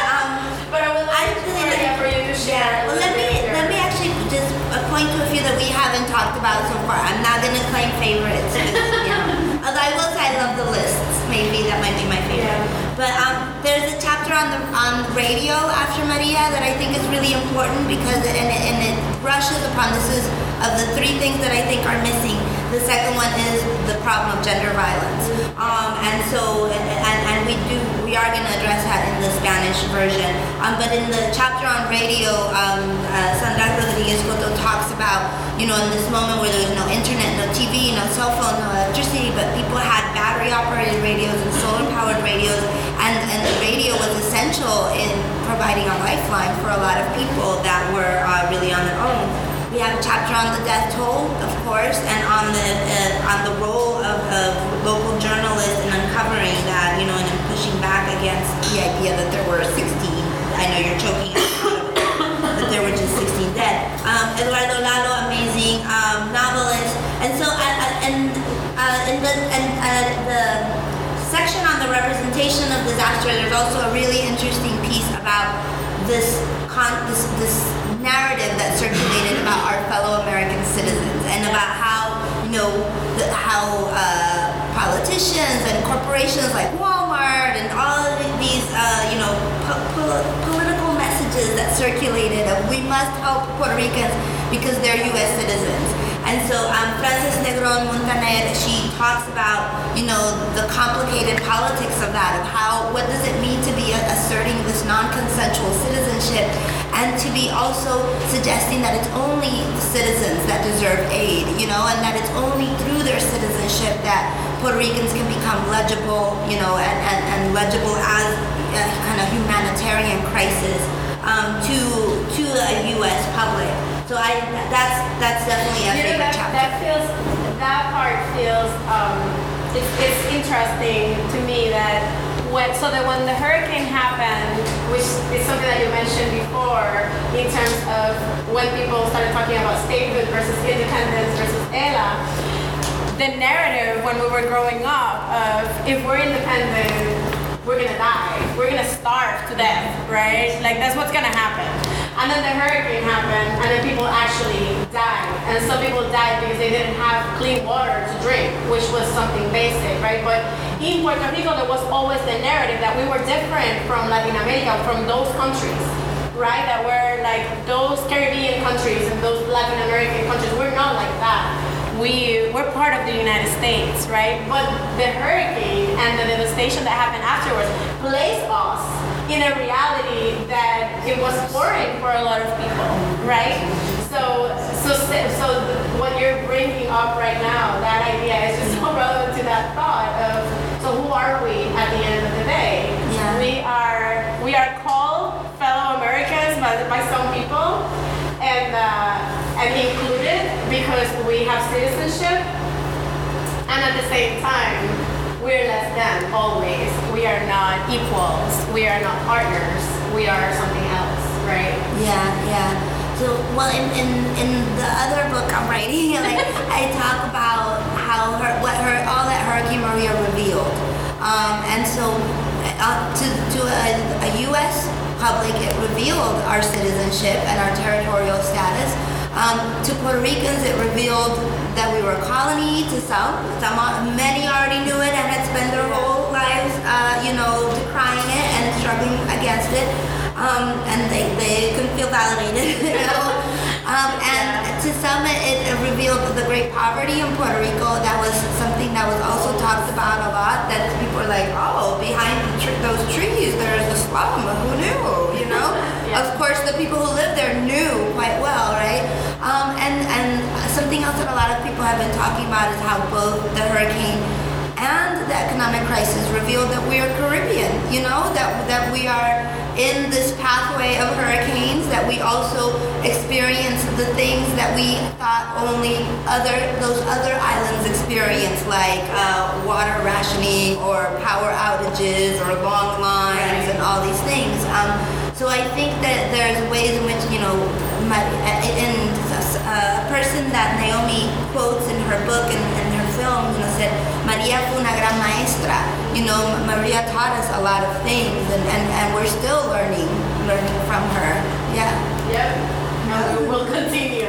um but I would like actually, for you to share. Well, let me let me actually just point to a few that we haven't talked about so far. I'm not gonna claim favorites. you know, although I will say I love the lists. Maybe that might be my favorite. Yeah. But um, there's a chapter on the on radio after Maria that I think is really important because it, and, it, and it brushes upon this is of the three things that I think are missing. The second one is the problem of gender violence, um, and so and, and we do we are going to address that in the Spanish version. Um, but in the chapter on radio, um, uh, Sandra Rodriguez Cotto talks about you know in this moment where there was no internet, no TV, no cell phone, no electricity, but people had battery operated radios and solar powered radios and, and the radio was essential in providing a lifeline for a lot of people that were uh, really on their own. We have a chapter on the death toll, of course, and on the uh, on the role of, of local journalists in uncovering that, you know, and pushing back against the idea that there were 16. I know you're choking, but there were just 16 dead. Um, Eduardo Lalo, amazing um, novelist, and so uh, uh and uh, in the and uh, the section on the representation of disaster, there's also a really interesting piece about this con- this, this narrative that circulated about our fellow American citizens and about how you know the, how uh, politicians and corporations like Walmart and all of these uh, you know po- po- political messages that circulated of we must help Puerto Ricans because they're U.S. citizens and so um, Frances Negrón-Muntaner, she talks about, you know, the complicated politics of that, of how what does it mean to be asserting this non-consensual citizenship and to be also suggesting that it's only citizens that deserve aid, you know, and that it's only through their citizenship that Puerto Ricans can become legible, you know, and, and, and legible as a kind of humanitarian crisis um, to to a U.S. public. So I that's that's definitely a You know, favorite that, chapter. that feels, that part feels, um, it's, it's interesting to me that when, so that when the hurricane happened, which is something that you mentioned before, in terms of when people started talking about statehood versus independence versus ELA, the narrative when we were growing up of if we're independent, we're gonna die, we're gonna starve to death, right? Like that's what's gonna happen. And then the hurricane happened, and then people actually died. And some people died because they didn't have clean water to drink, which was something basic, right? But in Puerto Rico, there was always the narrative that we were different from Latin America, from those countries, right? That we're like those Caribbean countries and those Latin American countries, we're not like that we we're part of the United States, right? But the hurricane and the devastation that happened afterwards placed us in a reality that it was foreign for a lot of people, right? So, so, so what you're bringing up right now, that idea is just so relevant to that thought of, so who are we at the end of the day? Yeah. We are, we are called fellow Americans by, by some people, and uh, and included because we have citizenship, and at the same time, we're less than always. We are not equals. We are not partners. We are something else, right? Yeah, yeah. So, well, in, in, in the other book I'm writing, like, I talk about how her, what her, all that Hurricane Maria revealed. Um, and so, uh, to, to a, a U.S. public, it revealed our citizenship and our territorial status. Um, to Puerto Ricans, it revealed that we were a colony. To some, some, many already knew it and had spent their whole lives, uh, you know, decrying it and struggling against it um, and they, they couldn't feel validated, you know. Um, and to some, it, it revealed the great poverty in Puerto Rico. That was something that was also talked about a lot. That people were like, oh, behind the tr- those trees, there's a slum. Who knew? You know. Yeah. Of course, the people who lived there knew quite well, right? Lot of people have been talking about is how both the hurricane and the economic crisis revealed that we are Caribbean, you know, that, that we are in this pathway of hurricanes, that we also experience the things that we thought only other those other islands experience, like uh, water rationing or power outages or long lines and all these things. Um, so I think that there's ways in which, you know, my, in a person that Naomi quotes in her book and, and her film, you know, said, Maria fue una gran maestra. You know, Maria taught us a lot of things, and, and, and we're still learning, learning from her. Yeah. Yep. No, we will continue.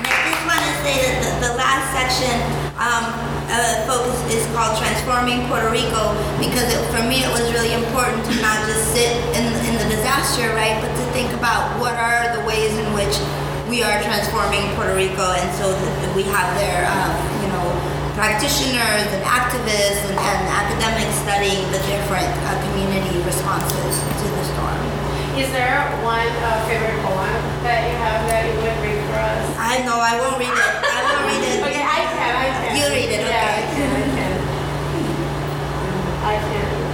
And I just want to say that the, the last section um, uh, focus is called Transforming Puerto Rico because it, for me it was really important to not just sit in, in the disaster, right, but to think about what are the ways in which we are transforming Puerto Rico, and so that we have there, um, you know, practitioners and activists and, and academics studying the different uh, community responses to the storm. Is there one uh, favorite poem that you have that you would read for us? I know I won't read it. I won't read it. Okay, I can, I can. You read it, Yeah, okay. Can, I can. I.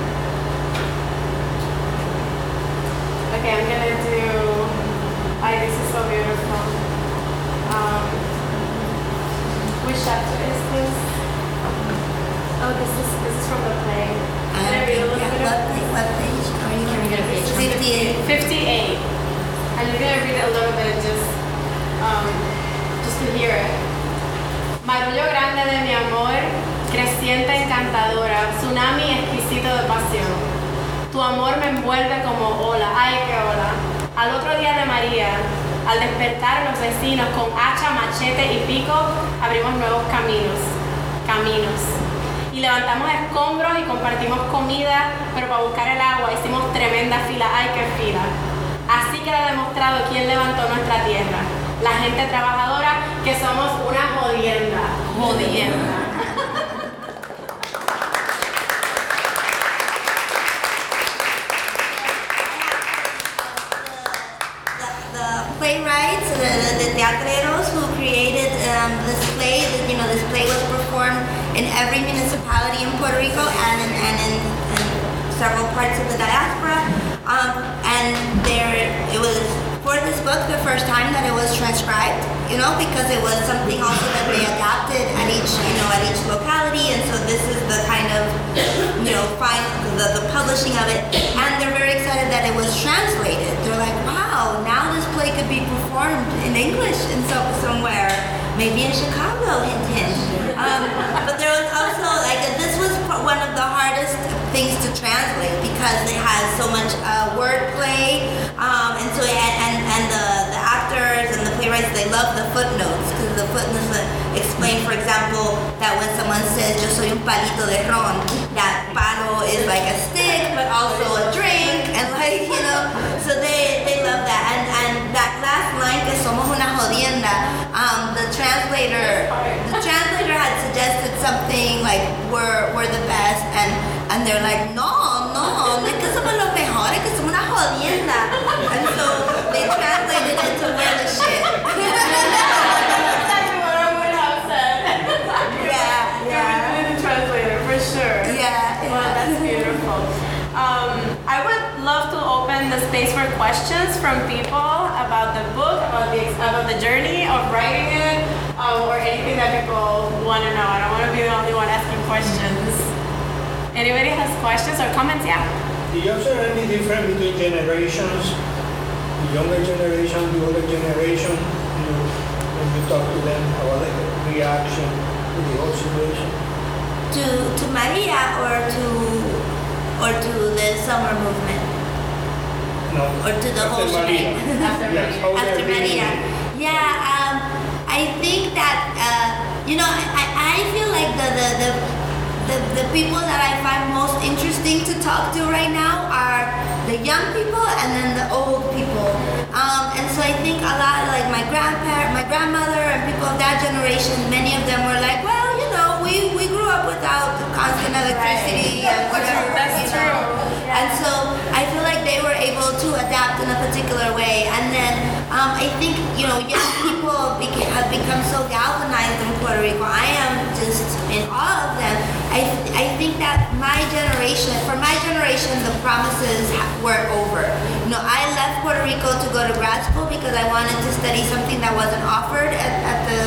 Okay, I'm gonna do. I this is so beautiful. Um, which chapter is this? Oh, this is this is from the play. Can I don't read a little yeah, bit what, of what page are you Can we get a page 58. 58. And you're gonna read it a little bit just, um, just to hear it. Marullo grande de mi amor, creciente encantadora, tsunami exquisito de pasión. Tu amor me envuelve como ola, ay qué ola. Al otro día de María, al despertar los vecinos con hacha, machete y pico, abrimos nuevos caminos, caminos. Y levantamos escombros y compartimos comida, pero para buscar el agua hicimos tremenda fila, ay qué fila. Así queda demostrado quién levantó nuestra tierra. La gente trabajadora que somos una Jodienda. Jodienda. Playwrights, the, the, teatreros who created um, this play. You know, this play was performed in every municipality in Puerto Rico and in, and in, in several parts of the diaspora. Um, and there, it was for this book the first time that it was transcribed. You know, because it was something also that they adapted at each, you know, at each locality. And so this is the kind of, you know, find the, the publishing of it. And they're very excited that it was translated. They're like, wow, now this play could be performed in English in some somewhere, maybe in Chicago, hint hint. Um, but there was also like this was one of the hardest things to translate because it has so much uh, wordplay, um, and so it, and and the the actors and the playwrights they love the footnotes because the footnotes explain, for example, that when someone says "yo soy un palito de ron," that palo is like a stick, but also a drink, and like you know, so they they love that. And and that last line que somos una jodienda, um, the translator the translator had suggested something like we're we're the best, and and they're like no no, que somos los mejores, que somos una jodienda, and so they translated it to we're the shit. Exactly what I would said. yeah yeah the translator, for sure. yeah. Well, that's beautiful. Um, I would love to open the space for questions from people about the book, about the about the journey of writing it, um, or anything that people want to know. I don't want to be the only one asking questions. Anybody has questions or comments? Yeah. Do you observe any difference between generations? The younger generation, the older generation, you, when you talk to them about the reaction to the whole situation? To to Maria or to or to the summer movement No. or to the whole Maria. shebang. After Yes, Maria. how After Maria. Yeah, um, I think that uh, you know I, I feel like the, the the the the people that I find most interesting to talk to right now are the young people and then the old people. Um, and so I think a lot like my grandparent, my grandmother, and people of that generation. Many of them were like, well, you know, we we grew up without constant electricity and whatever. That's you true. know. And so I feel like they were able to adapt in a particular way. And then um, I think, you know, young people have become so galvanized in Puerto Rico. I am just in awe of them. I, I think that my generation, for my generation, the promises were over. You know, I left Puerto Rico to go to grad school because I wanted to study something that wasn't offered at, at the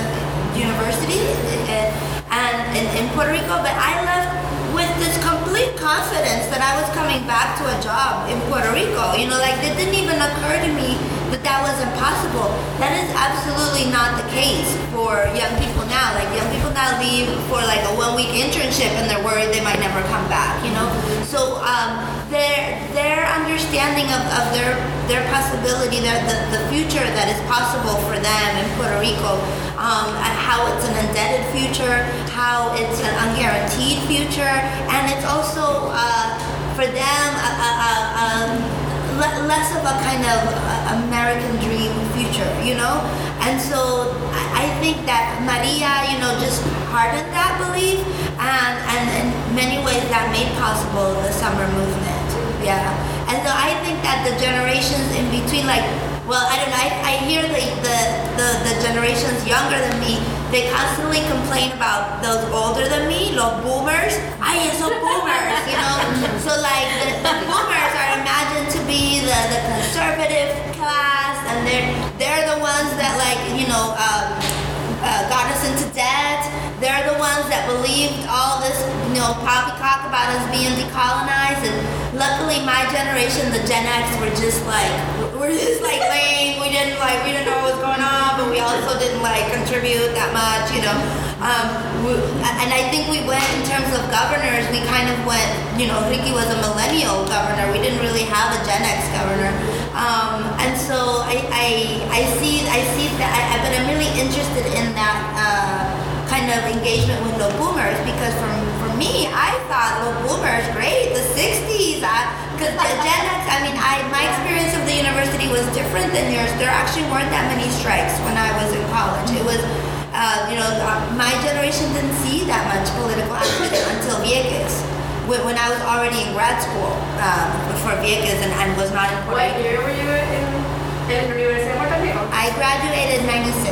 university uh, and in, in Puerto Rico, but I left with this complete confidence that I was coming back to a job in Puerto Rico. You know, like it didn't even occur to me that that was impossible. That is absolutely not the case for young people now. Like young people now leave for like a one week internship and they're worried they might never come back. You know, so um, their their understanding of, of their their possibility, their the, the future that is possible for them in Puerto Rico, um, and how it's an indebted future, how it's an unguaranteed future, and it's also uh, for them a, a, a, um, le- less of a kind of uh, American dream future, you know. And so I, think that Maria, you know, just hardened that belief, and and in many ways that made possible the summer movement. Yeah. And so I think that the generations in between, like, well, I don't know, I, I hear the, the, the, the generations younger than me, they constantly complain about those older than me, los boomers. Ay, esos boomers, you know? So, like, the, the boomers are imagined to be the, the conservative class, and they're, they're the ones that, like, you know, um, uh, got us into debt. They're the ones that believed all this, you know, poppycock about us being decolonized. And luckily, my generation, the Gen X, were just like, we're just like lame. We didn't like, we didn't know what was going on, but we also didn't like contribute that much, you know. Um, we, and I think we went in terms of governors. We kind of went, you know, Ricky was a millennial governor. We didn't really have a Gen X governor. Um, and so I, I, I see, I see that. I, but I'm really interested in that. Uh, kind of engagement with the boomers because from for me I thought the boomers great the 60s because the Gen X I mean I my experience of the university was different than yours there actually weren't that many strikes when I was in college it was uh, uh, you know, uh, my generation didn't see that much political activism until Vieques. When, when I was already in grad school um, for Vieques and, and was not in Puerto What year were you in, in Puerto Rico? I graduated in 96.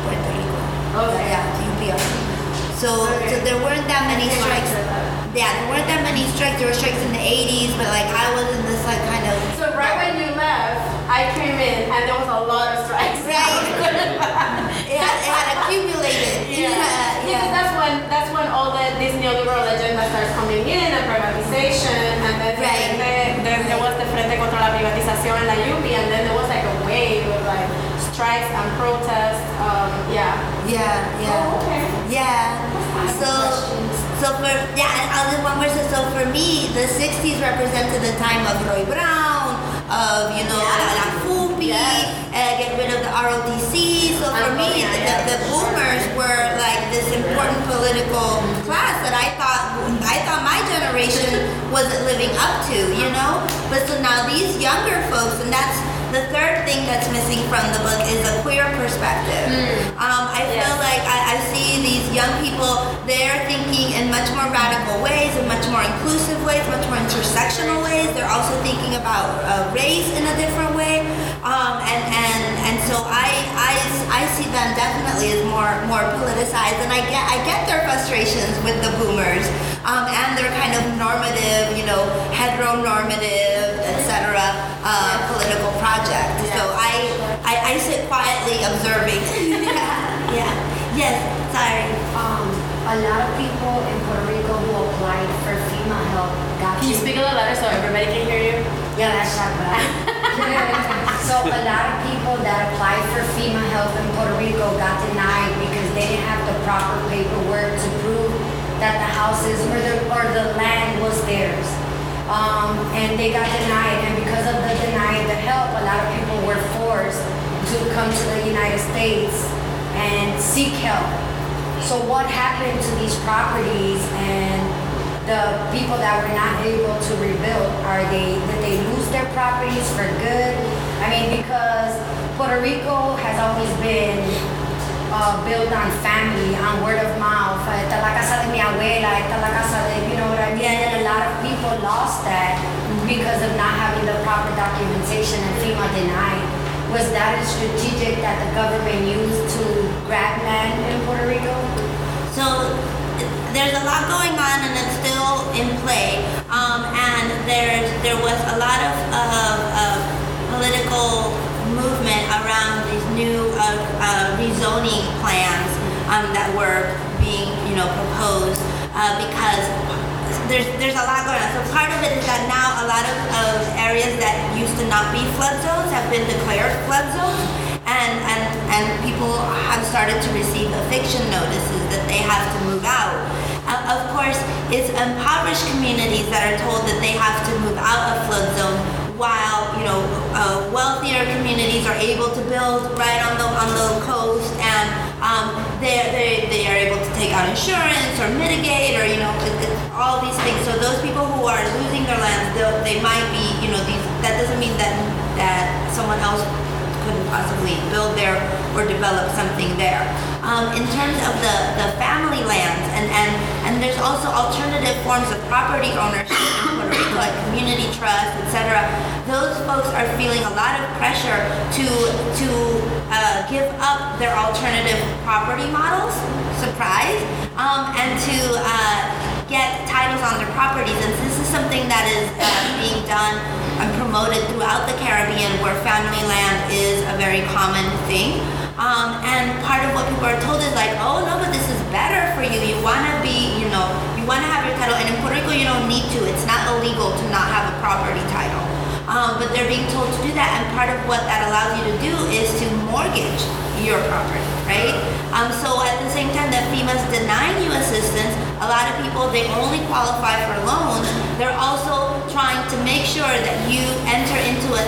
Puerto Rico. Okay. Yeah, UPR. So, Okay. so there weren't that many strikes. Yeah, there weren't that many strikes. There were strikes in the 80s, but like I was in this like kind of. So right when you left, I came in and there was a lot of strikes. Right. it, had, it had accumulated. Yeah. yeah. Because that's when that's when all the this neoliberal agenda starts coming in and privatization and then Right. then, then there was the Frente contra la Privatización en la UPI and then there was like a wave of like strikes and protests. Um, yeah. Yeah, yeah. Oh, okay. Yeah. So, so for yeah, and I'll just one more. So, so for me, the '60s represented the time of Roy Brown, of you know Yeah. La FUPI, Yes. uh, get rid of the ROTC. So for Um, me, yeah, the, yeah, the boomers were like this important political class that I thought I thought my generation wasn't living up to, you know. But so now these younger folks, and that's the third thing that's missing from the book is a queer perspective. Um, I feel like I, I see these young people, they're thinking in much more radical ways, in much more inclusive ways, much more intersectional ways. They're also thinking about uh, race in a different way. Um, and, and, and so I, I, I see them definitely as more, more politicized. And I get, I get their frustrations with the boomers um, and their kind of normative, you know, heteronormative, etc. Uh, political project. So I, I, I sit quietly observing. yeah, yeah. Yes, sorry. Um, a lot of people in Puerto Rico who applied for FEMA help got Can you speak a little louder so everybody can hear you? Yeah, that's not bad. so a lot of people that applied for FEMA help in Puerto Rico got denied because they didn't have the proper paperwork to prove that the houses or the or the land was theirs. Um, and they got denied, and because of the denied the help, a lot of people were forced to come to the United States and seek help. So what happened to these properties and the people that were not able to rebuild? Are they did they lose their properties for good? I mean, because Puerto Rico has always been uh, built on family, on word of mouth. Esta es la casa de mi abuela, esta es la casa de, you know what I mean? And a lot of people lost that because of not having the proper documentation and FEMA denied. Was that a strategic that the government used to grab land in Puerto Rico? So there's a lot going on and it's still in play. Um, and there's there was a lot of, of, political uh, uh, rezoning plans um, that were being you know proposed uh, because there's there's a lot going on. So part of it is that now a lot of, of areas that used to not be flood zones have been declared flood zones and, and, and people have started to receive eviction notices that they have to move out. Uh, of course, it's impoverished communities that are told that they have to move out of flood zone while you know uh, wealthier communities are able to build right on the on the coast and um, they they they are able to take out insurance or mitigate or you know all these things. So those people who are losing their lands, they might be you know these. That doesn't mean that that someone else couldn't possibly build there or develop something there. Um, in terms of the, the family lands, and, and, and there's also alternative forms of property ownership in Puerto Rico, like community trust, etc. Those folks are feeling a lot of pressure to, to uh, give up their alternative property models, surprise, um, and to uh, get titles on their properties. And this is something that is uh, being done and promoted throughout the Caribbean where family land is a very common thing. Um, and part of what people are told is like, oh no, but this is better for you. You want to be, you know, you want to have your title. And in Puerto Rico, you don't need to. It's not illegal to not have a property title. Um, but they're being told to do that. And part of what that allows you to do is to mortgage your property, right? Um, so at the same time that FEMA's denying you assistance, a lot of people, they only qualify for loans. They're also trying to make sure that you enter into a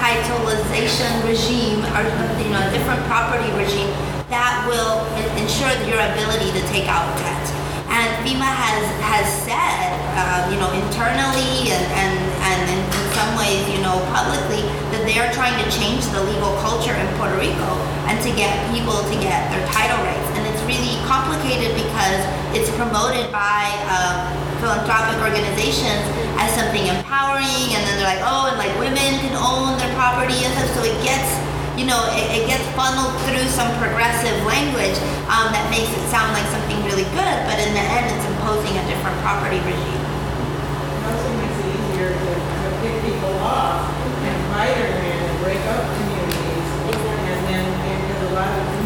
titleization regime or you know a different property regime that will ensure your ability to take out debt. And FEMA has has said, uh, you know, internally and, and, and in, in some ways, you know, publicly, that they are trying to change the legal culture in Puerto Rico and to get people to get their title rights. And it's really complicated because it's promoted by uh, philanthropic organizations as something empowering, and then they're like, oh, and like women can own their property and stuff. So it gets you know, it, it, gets funneled through some progressive language um, that makes it sound like something really good, but in the end, it's imposing a different property regime. Off and their land and break up communities. And then, because a lot of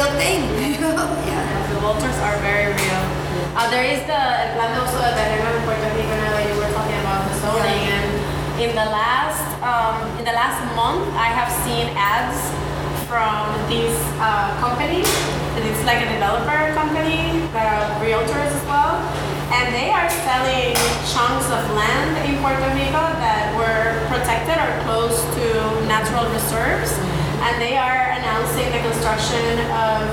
real thing. yeah. The vultures are very real. Uh, there is the el plan de uso de terreno en Puerto Rico now that you were talking about the zoning, Yeah. and in the last um, in the last month, I have seen ads from these uh, companies. And It's like a developer company that are realtors as well, and they are selling chunks of land in Puerto Rico that were protected or close to natural reserves, and they are announcing the construction of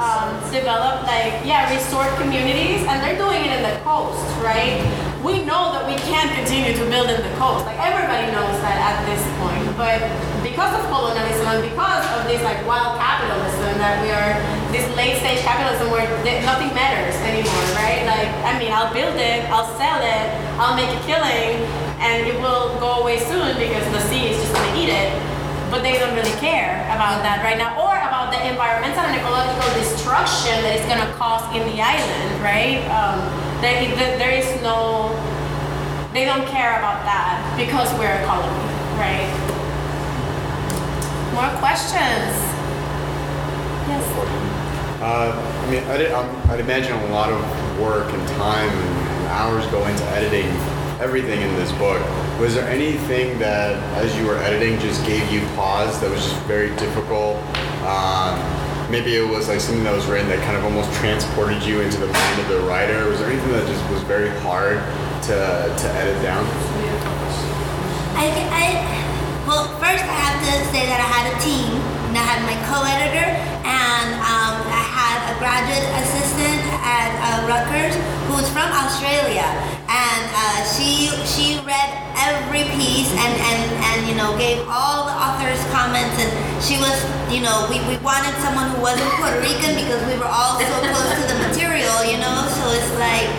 um, develop like yeah restored communities. And they're doing it in the coast right? We know that we can't continue to build in the coast. Like everybody knows that at this point. But because of colonialism and because of this like wild capitalism that we are this late stage capitalism where th- nothing matters anymore right? Like i mean i'll build it i'll sell it i'll make a killing and it will go away soon because the sea is just going to eat it but they don't really care about that right now or about the environmental and ecological destruction that it's going to cause in the island right? Um, they, th- there is no they don't care about that because we're a colony right? More questions? Yes. Uh, I mean, I'd, um, I'd imagine a lot of work and time and hours go into editing everything in this book. Was there anything that, as you were editing, just gave you pause that was just very difficult? Uh, maybe it was like something that was written that kind of almost transported you into the mind of the writer. Was there anything that just was very hard to, to edit down? I, I, well, first I have to say that I had a team. And I had my co-editor, and um, I had a graduate assistant at uh, Rutgers who was from Australia, and uh, she she read every piece and, and, and you know gave all the authors comments, and she was you know we, we wanted someone who wasn't Puerto Rican because we were all so close to the material, you know. So it's like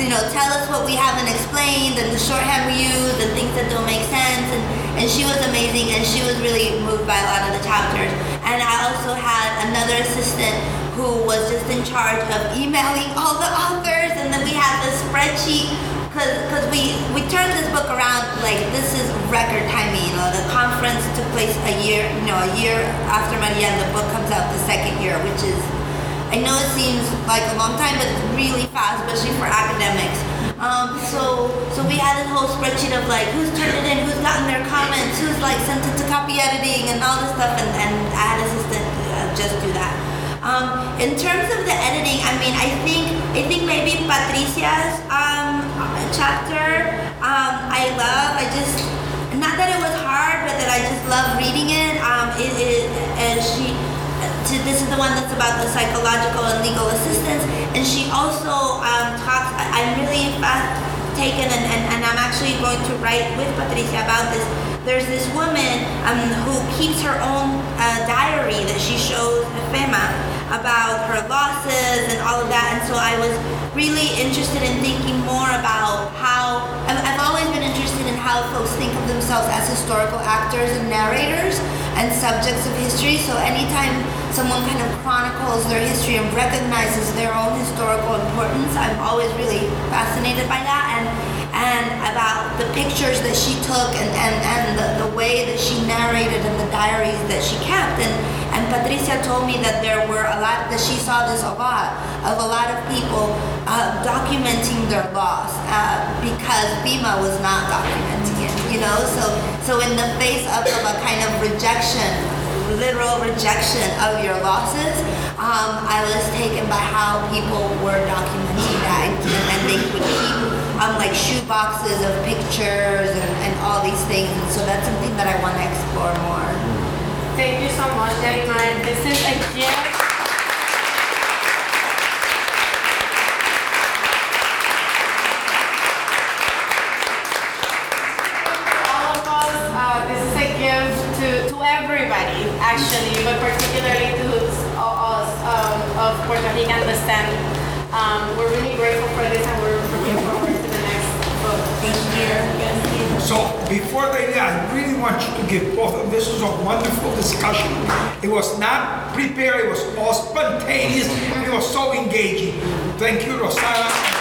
you know, tell us what we haven't explained and the shorthand we use and things that don't make sense. And, and she was amazing and she was really moved by a lot of the chapters. And I also had another assistant who was just in charge of emailing all the authors. And then we had the spreadsheet because we, we turned this book around like this is record timing. You know, the conference took place a year, you know, a year after Maria and the book comes out the second year, which is I know it seems like a long time, but it's really fast, especially for academics. Um, so, so we had this whole spreadsheet of like who's turned it in, who's gotten their comments, who's like sent it to copy editing, and all this stuff. And, and I had an assistant uh, just do that. Um, in terms of the editing, I mean, I think I think maybe Patricia's um, chapter um, I love. I just not that it was hard, but that I just love reading it. Um, it, it and she. To, this is the one that's about the psychological and legal assistance, and she also um, talks. I'm really taken, and, and, and I'm actually going to write with Patricia about this. There's this woman um, who keeps her own uh, diary that she shows FEMA about her losses and all of that. And so I was really interested in thinking more about how I've always been interested in how folks think of themselves as historical actors and narrators and subjects of history. So anytime someone kind of chronicles their history and recognizes their own historical importance, I'm always really fascinated by that. And and about the pictures that she took and, and, and the, the way that she narrated and the diaries that she kept. And, and Patricia told me that there were a lot, that she saw this a lot, of a lot of people uh, documenting their loss uh, because FEMA was not documenting you know? So, so in the face of, of a kind of rejection, literal rejection of your losses, um, I was taken by how people were documenting that and, they would keep um, like shoe boxes of pictures and, and all these things. And so that's something that I want to explore more. Thank you so much, Yarimar. This is a gift. all of us, uh, this is a gift to, to everybody, actually, but particularly to us um, of Puerto Rican descent. Um, we're really grateful for this and we're looking forward to the next book. Thank you. So before they, I really want you to give both of this was a wonderful discussion. It was not prepared, it was all spontaneous, it was so engaging. Thank you, Rosana.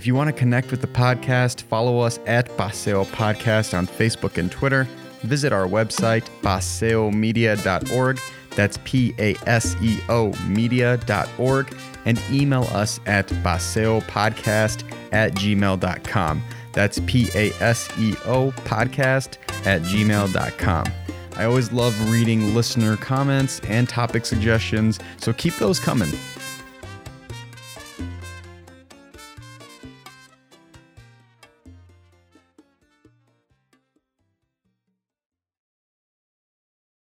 If you want to connect with the podcast, follow us at Paseo Podcast on Facebook and Twitter. Visit our website, paseomedia.org. That's P A S E O media.org. And email us at paseopodcast at gmail.com. That's P A S E O podcast at gmail.com. I always love reading listener comments and topic suggestions, so keep those coming.